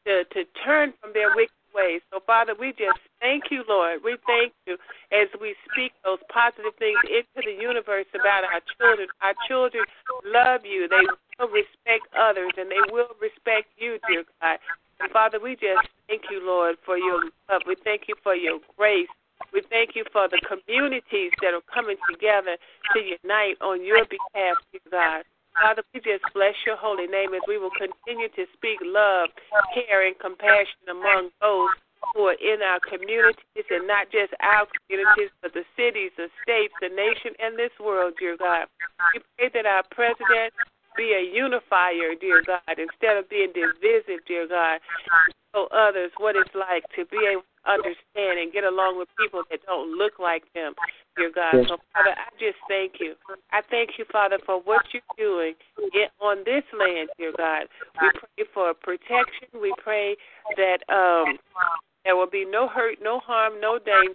to, to turn from their wicked ways. So, Father, we just thank you, Lord. We thank you as we speak those positive things into the universe about our children. Our children love you. They will respect others, and they will respect you, dear God. And Father, we just thank you, Lord, for your love. We thank you for your grace. We thank you for the communities that are coming together to unite on your behalf, dear God. Father, we just bless your holy name as we will continue to speak love, care, and compassion among those who are in our communities and not just our communities, but the cities, the states, the nation, and this world, dear God. We pray that our president be a unifier, dear God, instead of being divisive, dear God. Show others what it's like to be able understand and get along with people that don't look like them, dear God. Yes. So, Father, I just thank you. I thank you, Father, for what you're doing on this land, dear God. We pray for protection. We pray that um, there will be no hurt, no harm, no danger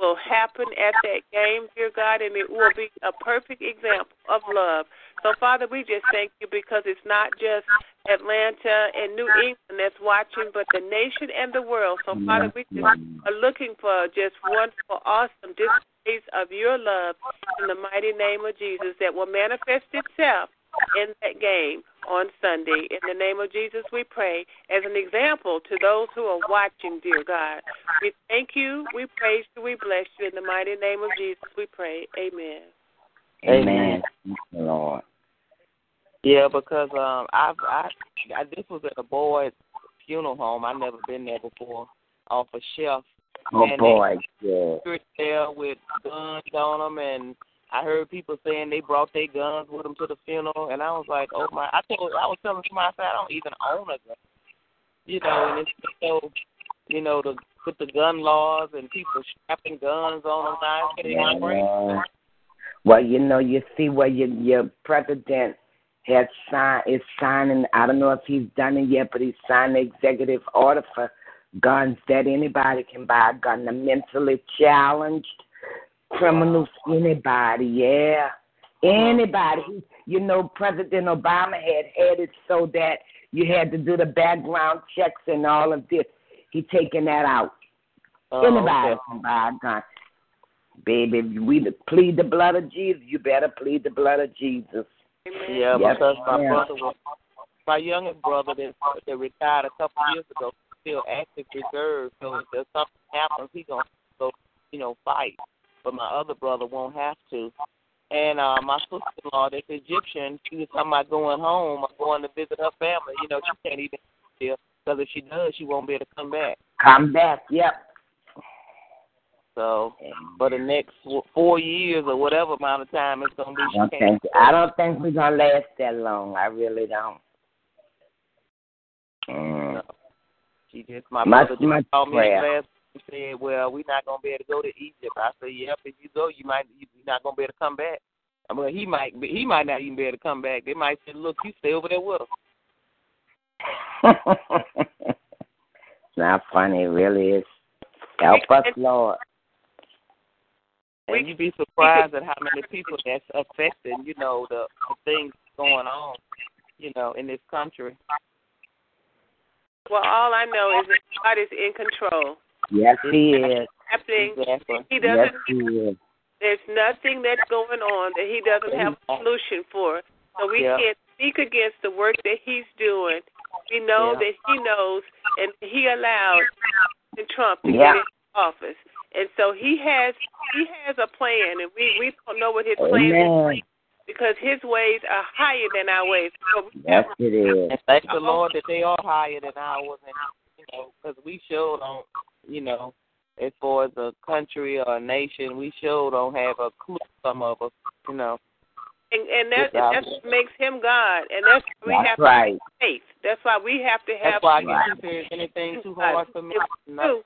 will happen at that game, dear God, and it will be a perfect example of love. So, Father, we just thank you because it's not just Atlanta and New England that's watching, but the nation and the world. So, Father, we just are looking for just wonderful, awesome display of your love in the mighty name of Jesus that will manifest itself in that game on Sunday. In the name of Jesus, we pray as an example to those who are watching, dear God. We thank you, we praise you, we bless you. In the mighty name of Jesus, we pray. Amen. Amen. Lord. Yeah, because um, I've I, I this was at a boy's funeral home. I've never been there before. Off a shelf, Oh and boy, yeah. there with guns on them, and I heard people saying they brought their guns with them to the funeral, and I was like, oh my! I told I was telling somebody I said I don't even own a gun, you know, and it's so, you know, the with the gun laws and people strapping guns on them now, it's getting crazy. Well, you know, you see where your your president has signed is signing. I don't know if he's done it yet, but he signed the executive order for guns that anybody can buy a gun. The mentally challenged, criminals, anybody, yeah. Anybody. You know, President Obama had had it so that you had to do the background checks and all of this. He taking that out. Oh, Anybody okay. can buy a gun. Baby, if we plead the blood of Jesus, you better plead the blood of Jesus. Amen. Yeah, Yes, because my ma'am. brother was my youngest brother that that retired a couple years ago, still active reserve. So if there's something happens, he gonna go, you know, fight. But my other brother won't have to. And uh my sister-in-law, that's Egyptian, she was talking about going home or going to visit her family. You know, she can't even still because if she does, she won't be able to come back. Come back, yep. So for the next four- years or whatever amount of time it's gonna be, I don't think I don't think we're gonna last that long. I really don't. Mm. She just my brother much just called me last and said, "Well, we're not gonna be able to go to Egypt." I said, "Yep, if you go, you might you're not gonna be able to come back." I mean, he might be, he might not even be able to come back. They might say, "Look, you stay over there with us." it's not funny, it really is. Help us, Lord. And you'd be surprised at how many people that's affected. You know the, the things going on. You know in this country. Well, all I know is that God is in control. Yes, He is. Happening, Exactly. He doesn't. He is. There's nothing that's going on that He doesn't have a solution for. So we Yeah. can't speak against the work that He's doing. We know Yeah. that He knows, and He allowed Trump to Yeah. get in office, and so He has He has a plan, and we we don't know what His plan is because His ways are higher than our ways. So Yes, it is. And thank the uh-huh. Lord that they are higher than ours, and you know, because we sure don't, you know, as far as a country or a nation, we sure don't have a clue. Some of us, you know. And, and that that's what makes him God, and that's why we That's have right. to have faith. That's why we have to have. That's why I Right. get if there's anything too hard for me. If we knew,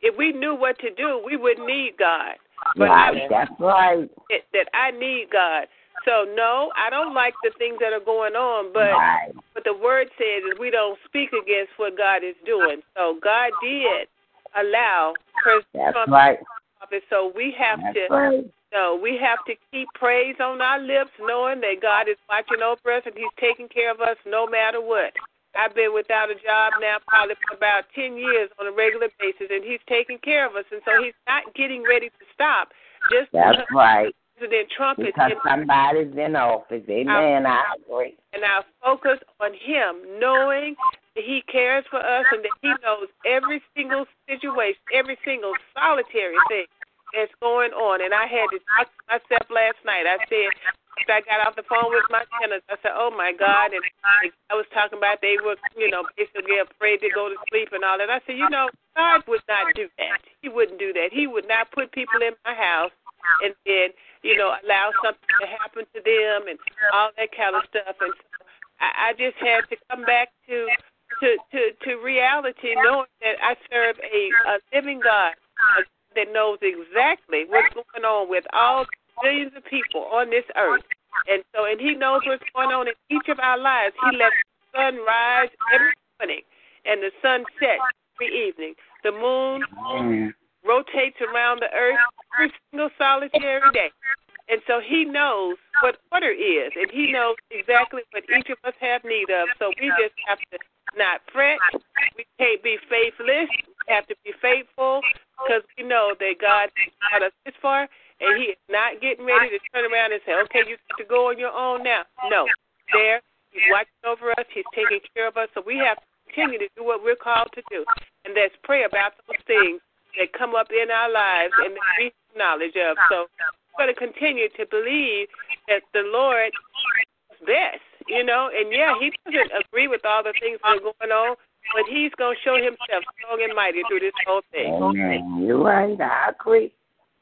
if we knew what to do, we wouldn't need God. But Right, I, that's right. that, that I need God. So no, I don't like the things that are going on, but right. what the word says is we don't speak against what God is doing. So God did allow President Trump right. office. So we have That's to right. no, we have to keep praise on our lips, knowing that God is watching over us and He's taking care of us no matter what. I've been without a job now probably for about 10 years on a regular basis, and He's taking care of us. And so He's not getting ready to stop just That's right. President Trump is in, somebody's in office. Amen. I agree. and our focus on Him, knowing that He cares for us and that He knows every single situation, every single solitary thing that's going on. And I had to talk to myself last night. I said, I got off the phone with my tenants, I said, "Oh my God!" And I was talking about they were, you know, basically afraid to go to sleep and all that. I said, "You know, God would not do that. He wouldn't do that. He would not put people in my house and then, you know, allow something to happen to them and all that kind of stuff." And so I, I just had to come back to to to to reality, knowing that I serve a, a living God a that knows exactly what's going on with all billions of people on this earth. And so, and He knows what's going on in each of our lives. He lets the sun rise every morning and the sun set every evening. The moon Mm. rotates around the earth every single solitary day. And so he knows what order is, and he knows exactly what each of us have need of. So we just have to not fret. We can't be faithless. We have to be faithful because we know that God has brought us this far, and He is not getting ready to turn around and say, "Okay, you have to go on your own now." No, there He's watching over us. He's taking care of us. So we have to continue to do what we're called to do, and that's pray about those things that come up in our lives and that we have knowledge of. So we're going to continue to believe that the Lord is best, you know. And yeah, He doesn't agree with all the things that are going on, but He's going to show Himself strong and mighty through this whole thing. Amen. You're right. I agree.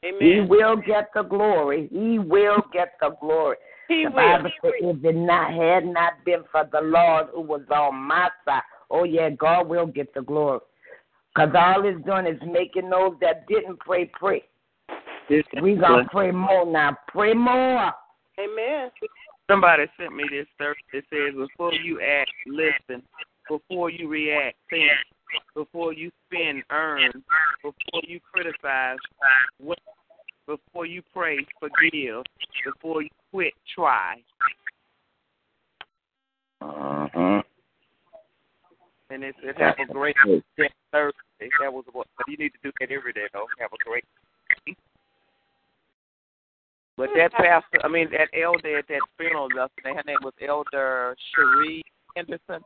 Amen. He will get the glory. He will get the glory. He the Bible says, if it not had not been for the Lord who was on my side, oh yeah, God will get the glory. Cause all He's doing is making those that didn't pray pray. We gonna pray more now. Pray more. Amen. Somebody sent me this thirst. It says, before you act, listen. Before you react, think. Before you spend, earn. Before you criticize, wait before you pray, forgive. Before you quit, try. Uh huh. And it's, it have a great day Thursday. That was what you need to do that every day though. Have a great day. But that pastor, I mean that elder at that funeral yesterday, her name was Elder Cherie Henderson.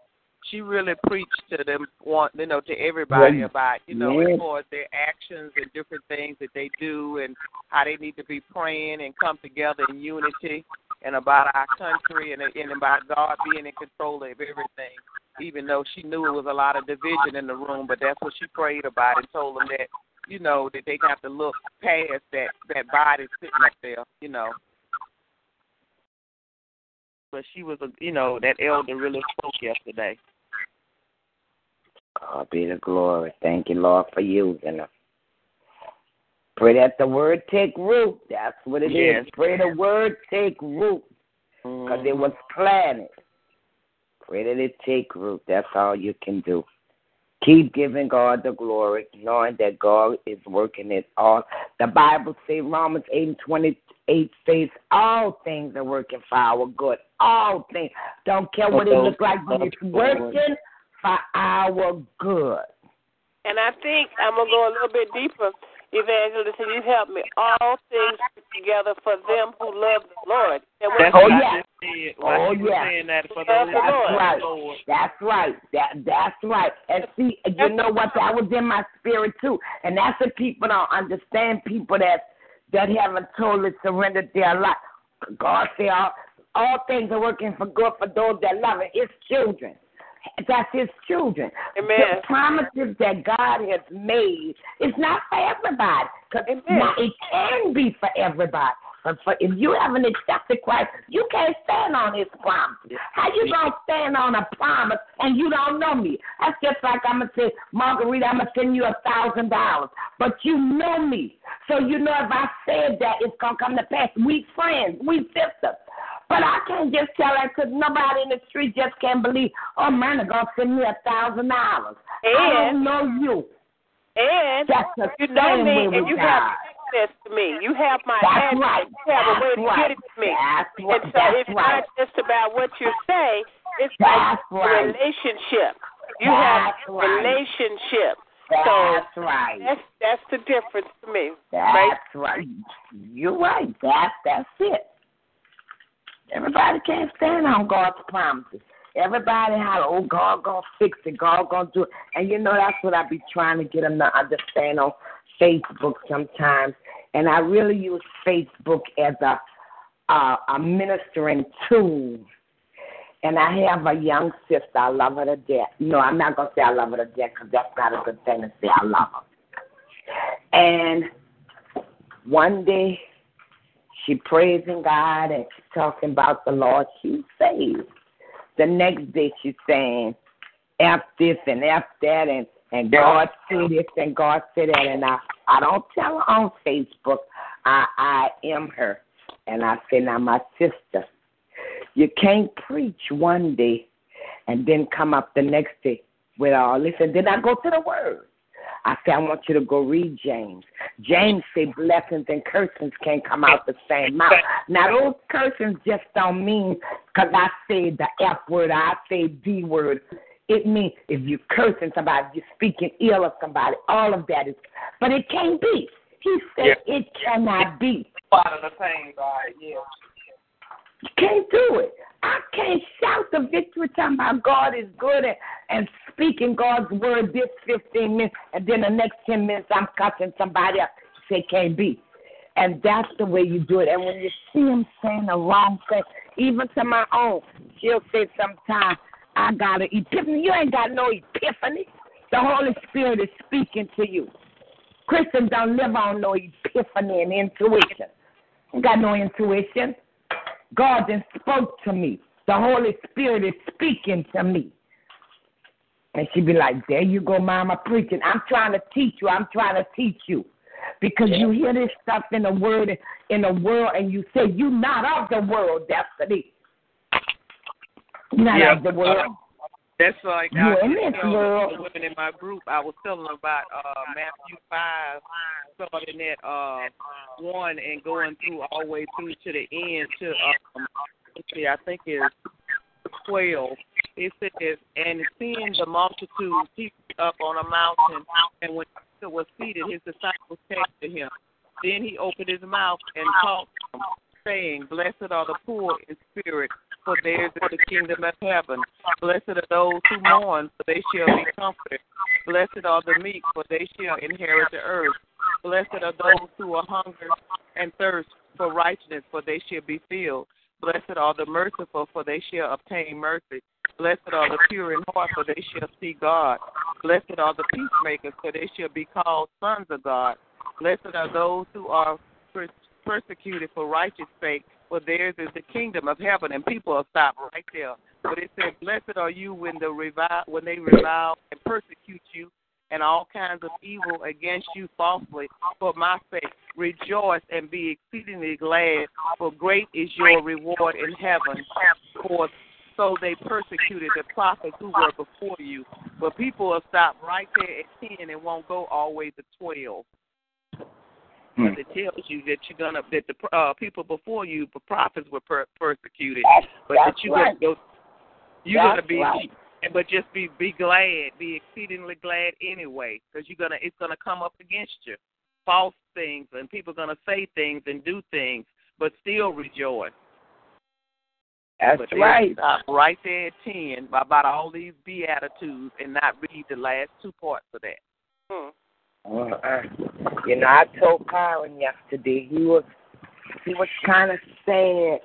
She really preached to them, want you know, to everybody about you know, as far as their actions and different things that they do, and how they need to be praying and come together in unity, and about our country and and about God being in control of everything. Even though she knew it was a lot of division in the room, but that's what she prayed about and told them that you know, that they have to look past that that body sitting up there, you know. But she was a, you know, that elder really spoke yesterday. God be the glory. Thank you, Lord, for using her. Pray that the word take root. That's what it yes. is. Pray the word take root. Because mm. it was planted. Pray that it take root. That's all you can do. Keep giving God the glory, knowing that God is working it all. The Bible says, Romans 8 and 28 says, all things are working for our good. All things. Don't care what it looks like, but it's working for our good. And I think I'm going to go a little bit deeper Evangelist, and you help me. All things together for them who love the Lord. That's oh, yeah. Oh, yeah. That for that's right. Lord. That's right. That that's right. And see, you know what? That was in my spirit too. And that's what people don't understand. People that that haven't totally surrendered their life. God said all, all things are working for good for those that love it. His children. That's his children. Amen. The promises that God has made is not for everybody. Cause now it can be for everybody. But for, if you haven't accepted Christ, you can't stand on His promise. How you gonna stand on a promise and you don't know me? That's just like I'm gonna say, Margarita, I'm gonna send you a thousand dollars, but you know me, so you know if I said that, it's gonna come to pass. We friends, we sisters. But I can't just tell her because nobody in the street just can't believe, oh man, to send me a $1,000. I don't know you. And you know me and you God. have access to me. You have my That's address. right. You have That's a way to right. get it to me. That's right. And so That's it's right. not just about what you say, it's That's like right. relationship. You That's have right. relationship. That's so right. That's that's the difference to me. That's right. You're right. That's that's it. Everybody can't stand on God's promises. Everybody had, oh, God gonna fix it, God gonna do it. And you know, that's what I be trying to get them to understand on Facebook sometimes. And I really use Facebook as a uh, a ministering tool. And I have a young sister. I love her to death. No, I'm not gonna say I love her to death because that's not a good thing to say. I love her. And one day she praising God and she's talking about the Lord. She's saved. The next day she's saying, F this and F that and, and God said this and God said that and I I don't tell her on Facebook. I I am her. And I say, Now my sister, you can't preach one day and then come up the next day with all this and then I go to the word. I say, I want you to go read James. James say blessings and cursings can't come out the same mouth. Now those cursings just don't mean because I say the F word, I say D word. It means if you're cursing somebody, you're speaking ill of somebody. All of that is, but it can't be. He said Yeah. it cannot be. Part of the pain, God, yeah. You can't do it. I can't shout the victory talking about God is good and, and speaking God's word this 15 minutes, and then the next 10 minutes I'm cussing somebody up. Say, can't be. And that's the way you do it. And when you see him saying the wrong thing, even to my own, she'll say sometimes, I got an epiphany. You ain't got no epiphany. The Holy Spirit is speaking to you. Christians don't live on no epiphany and intuition. Ain't got no intuition. God then spoke to me. The Holy Spirit is speaking to me. And she'd be like, There you go, Mama, preaching. I'm trying to teach you. I'm trying to teach you. Because you hear this stuff in the word in the world and you say, You're not of the world, destiny. You're not Yeah. of the world. That's like You I in was this telling the women in my group. I was telling them about uh, Matthew five, starting at uh, one and going through all the way through to the end. To um, let's see, I think it's 12, it says, And seeing the multitude seated up on a mountain, and when Jesus was seated, his disciples came to him. Then he opened his mouth and them, saying, Blessed are the poor in spirit, for theirs is the kingdom of heaven. Blessed are those who mourn, for they shall be comforted. Blessed are the meek, for they shall inherit the earth. Blessed are those who are hungry and thirst for righteousness, for they shall be filled. Blessed are the merciful, for they shall obtain mercy. Blessed are the pure in heart, for they shall see God. Blessed are the peacemakers, for they shall be called sons of God. Blessed are those who are persecuted for righteous sake, for theirs is the kingdom of heaven. And people will stop right there. But it says, Blessed are you when the revile, when they revile and persecute you, and all kinds of evil against you falsely for my sake. Rejoice and be exceedingly glad, for great is your reward in heaven. For so they persecuted the prophets who were before you. But people will stop right there at ten and won't go all the way to twelve. Hmm. It tells you that you're gonna that the uh, people before you, the prophets, were per- persecuted, that's, but that's that you're right. gonna go, you're that's gonna be right but just be be glad, be exceedingly glad anyway, because you're gonna it's gonna come up against you, false things, and people are gonna say things and do things, but still rejoice. That's but right. Stop right there at ten about all these beatitudes and not read the last two parts of that. Hmm. Uh, you know, I told Kyron yesterday he was he was kind of sad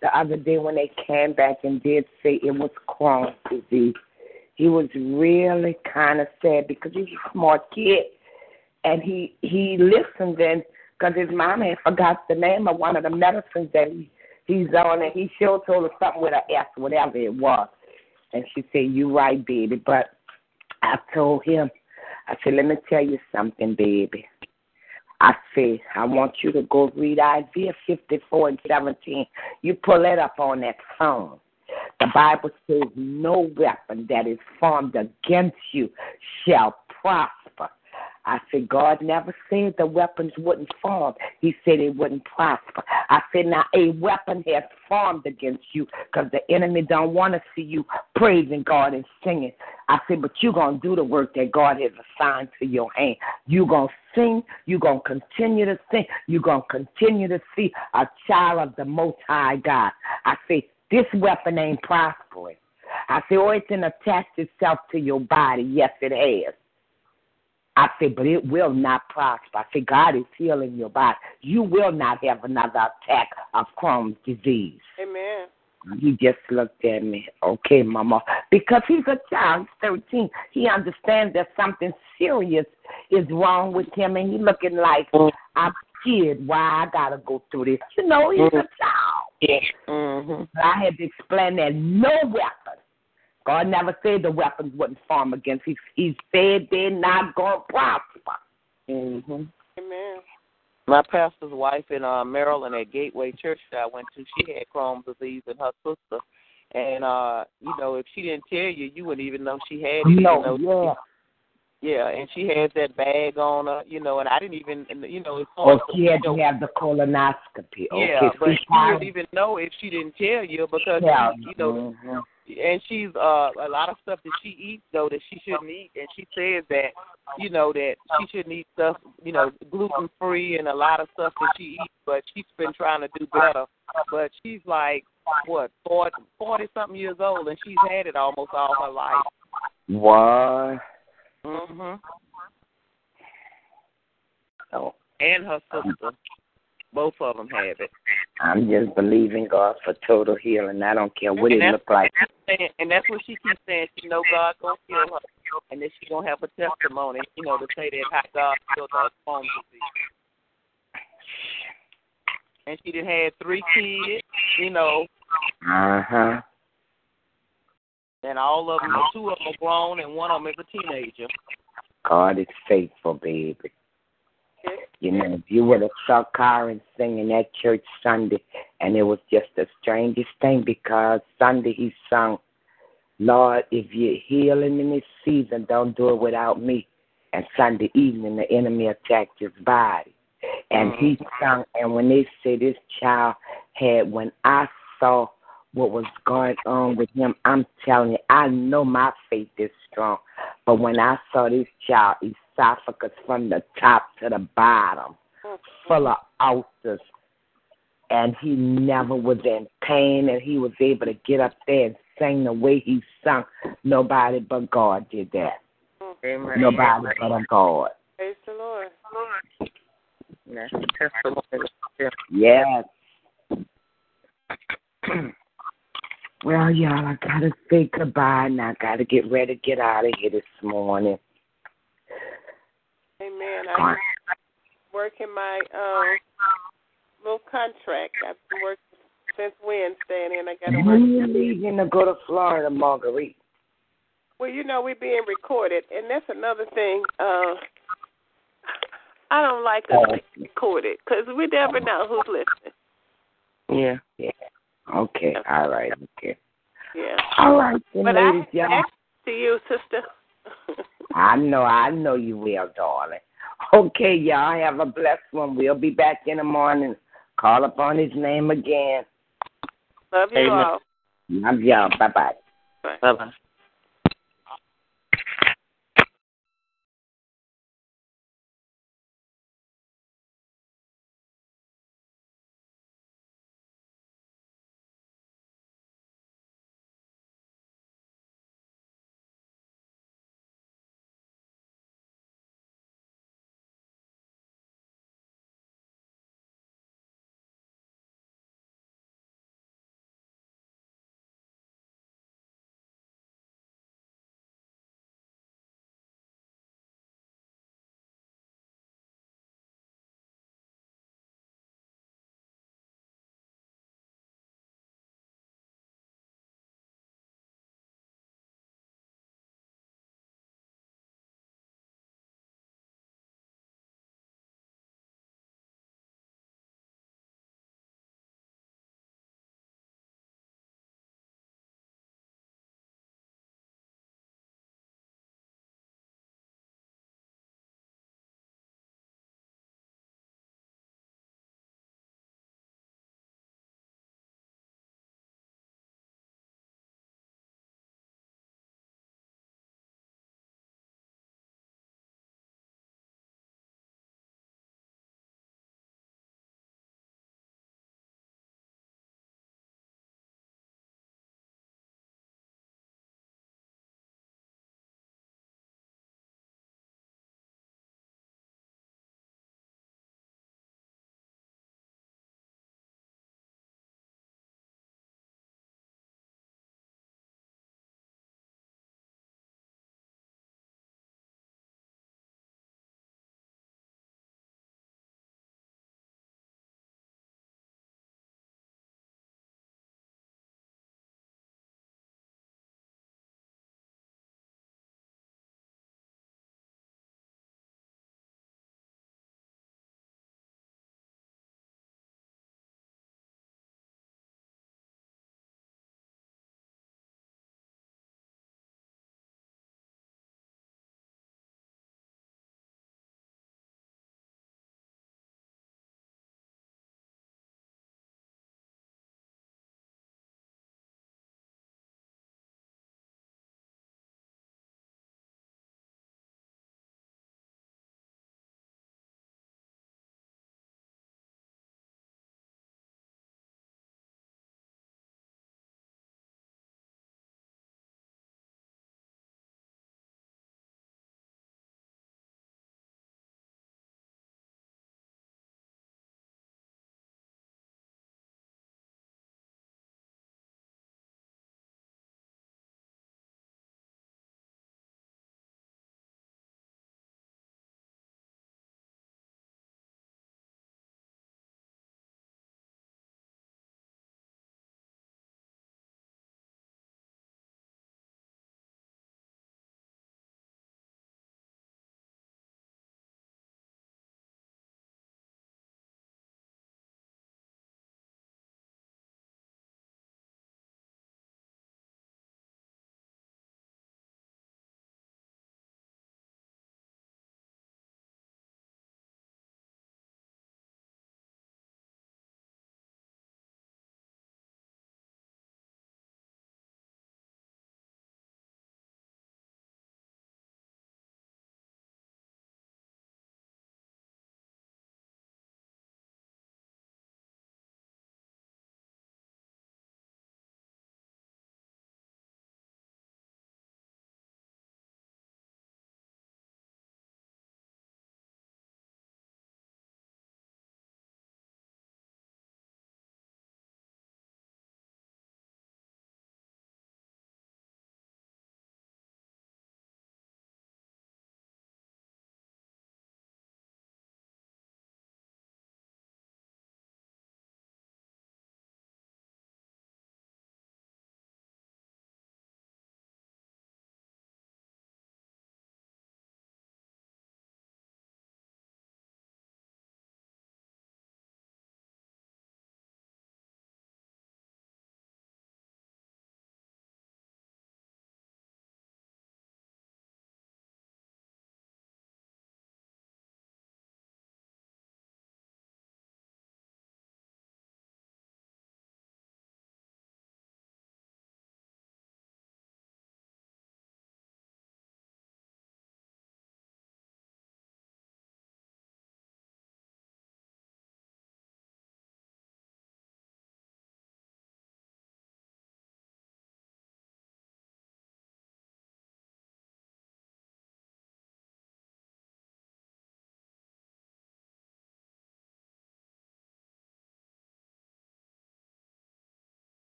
the other day when they came back and did say it was Crohn's disease. He was really kind of sad because he's a smart kid, and he he listened then because his mom had forgot the name of one of the medicines that he he's on, and he sure told her something with a S, whatever it was. And she said, "You right, baby." But I told him, I said, "Let me tell you something, baby. I say, I want you to go read Isaiah 54 and 17. You pull it up on that phone. The Bible says, No weapon that is formed against you shall prosper. I said, God never said the weapons wouldn't form. He said it wouldn't prosper. I said, now a weapon has formed against you because the enemy don't want to see you praising God and singing. I said, but you're going to do the work that God has assigned to your hand. You're going to sing. You're going to continue to sing. You're going to continue to see a child of the Most High God. I say, this weapon ain't prospering. I say, oh, it's attached itself to your body. Yes, it has. I said, but it will not prosper. I said, God is healing your body. You will not have another attack of Crohn's disease. Amen. He just looked at me. Okay, Mama. Because he's a child, he's 13. He understands that something serious is wrong with him, and he's looking like, I'm scared why I got to go through this. You know, he's a child. Yeah. Mm-hmm. I had to explain that no weapon God never said the weapons wouldn't form against. He, he said they're not going to prosper. Mm-hmm. Amen. My pastor's wife in uh, Maryland at Gateway Church that I went to, she had Crohn's disease and her sister. And uh, you know, if she didn't tell you, you wouldn't even know she had it. No, you know, yeah. Yeah, and she has that bag on her, you know, and I didn't even, you know, it's hard. Oh, she had to have the colonoscopy. Okay, yeah, but she wouldn't even know if she didn't tell you because, yeah. you know, mm-hmm and she's uh a lot of stuff that she eats though that she shouldn't eat. And she says that you know that she shouldn't eat stuff you know gluten free and a lot of stuff that she eats but she's been trying to do better. But she's like what forty forty something years old and she's had it almost all her life. What mhm oh and her sister both of them have it. I'm just believing God for total healing. I don't care what and it look like. And that's, and that's what she keeps saying. She know God gonna heal her, and then she gonna have a testimony, you know, to say that how God healed her from disease. And she did had three kids, you know. Uh huh. And all of them, two of them are grown, and one of them is a teenager. God is faithful, baby. You know, if you would have saw Kyron singing at church Sunday, and it was just the strangest thing because Sunday he sung, Lord, if you're healing in this season, don't do it without me. And Sunday evening, the enemy attacked his body. And he mm-hmm. sung, and when they say this child had, when I saw what was going on with him, I'm telling you, I know my faith is strong. But when I saw this child esophagus from the top to the bottom, mm-hmm. full of ulcers, and he never was in pain, and he was able to get up there and sing the way he sung. Nobody but God did that. Mm-hmm. Amen. Nobody but a God. Praise the Lord. That's the. Yeah. Yes. well, y'all, I gotta say goodbye and I gotta get ready to get out of here this morning. Amen. I'm working my um little contract. I've been working since Wednesday, and then I got to When work. you leaving to go to Florida, Marguerite? Well, you know, we're being recorded, and that's another thing. Uh, I don't like us Oh. being recorded because we never know who's listening. Yeah. Okay, all right, okay. Yeah. All right, then, But ladies, I y'all. to you, sister. I know, I know you will, darling. Okay, y'all, have a blessed one. We'll be back in the morning. Call upon his name again. Love you Amen. all. Love y'all. Bye bye. Bye bye.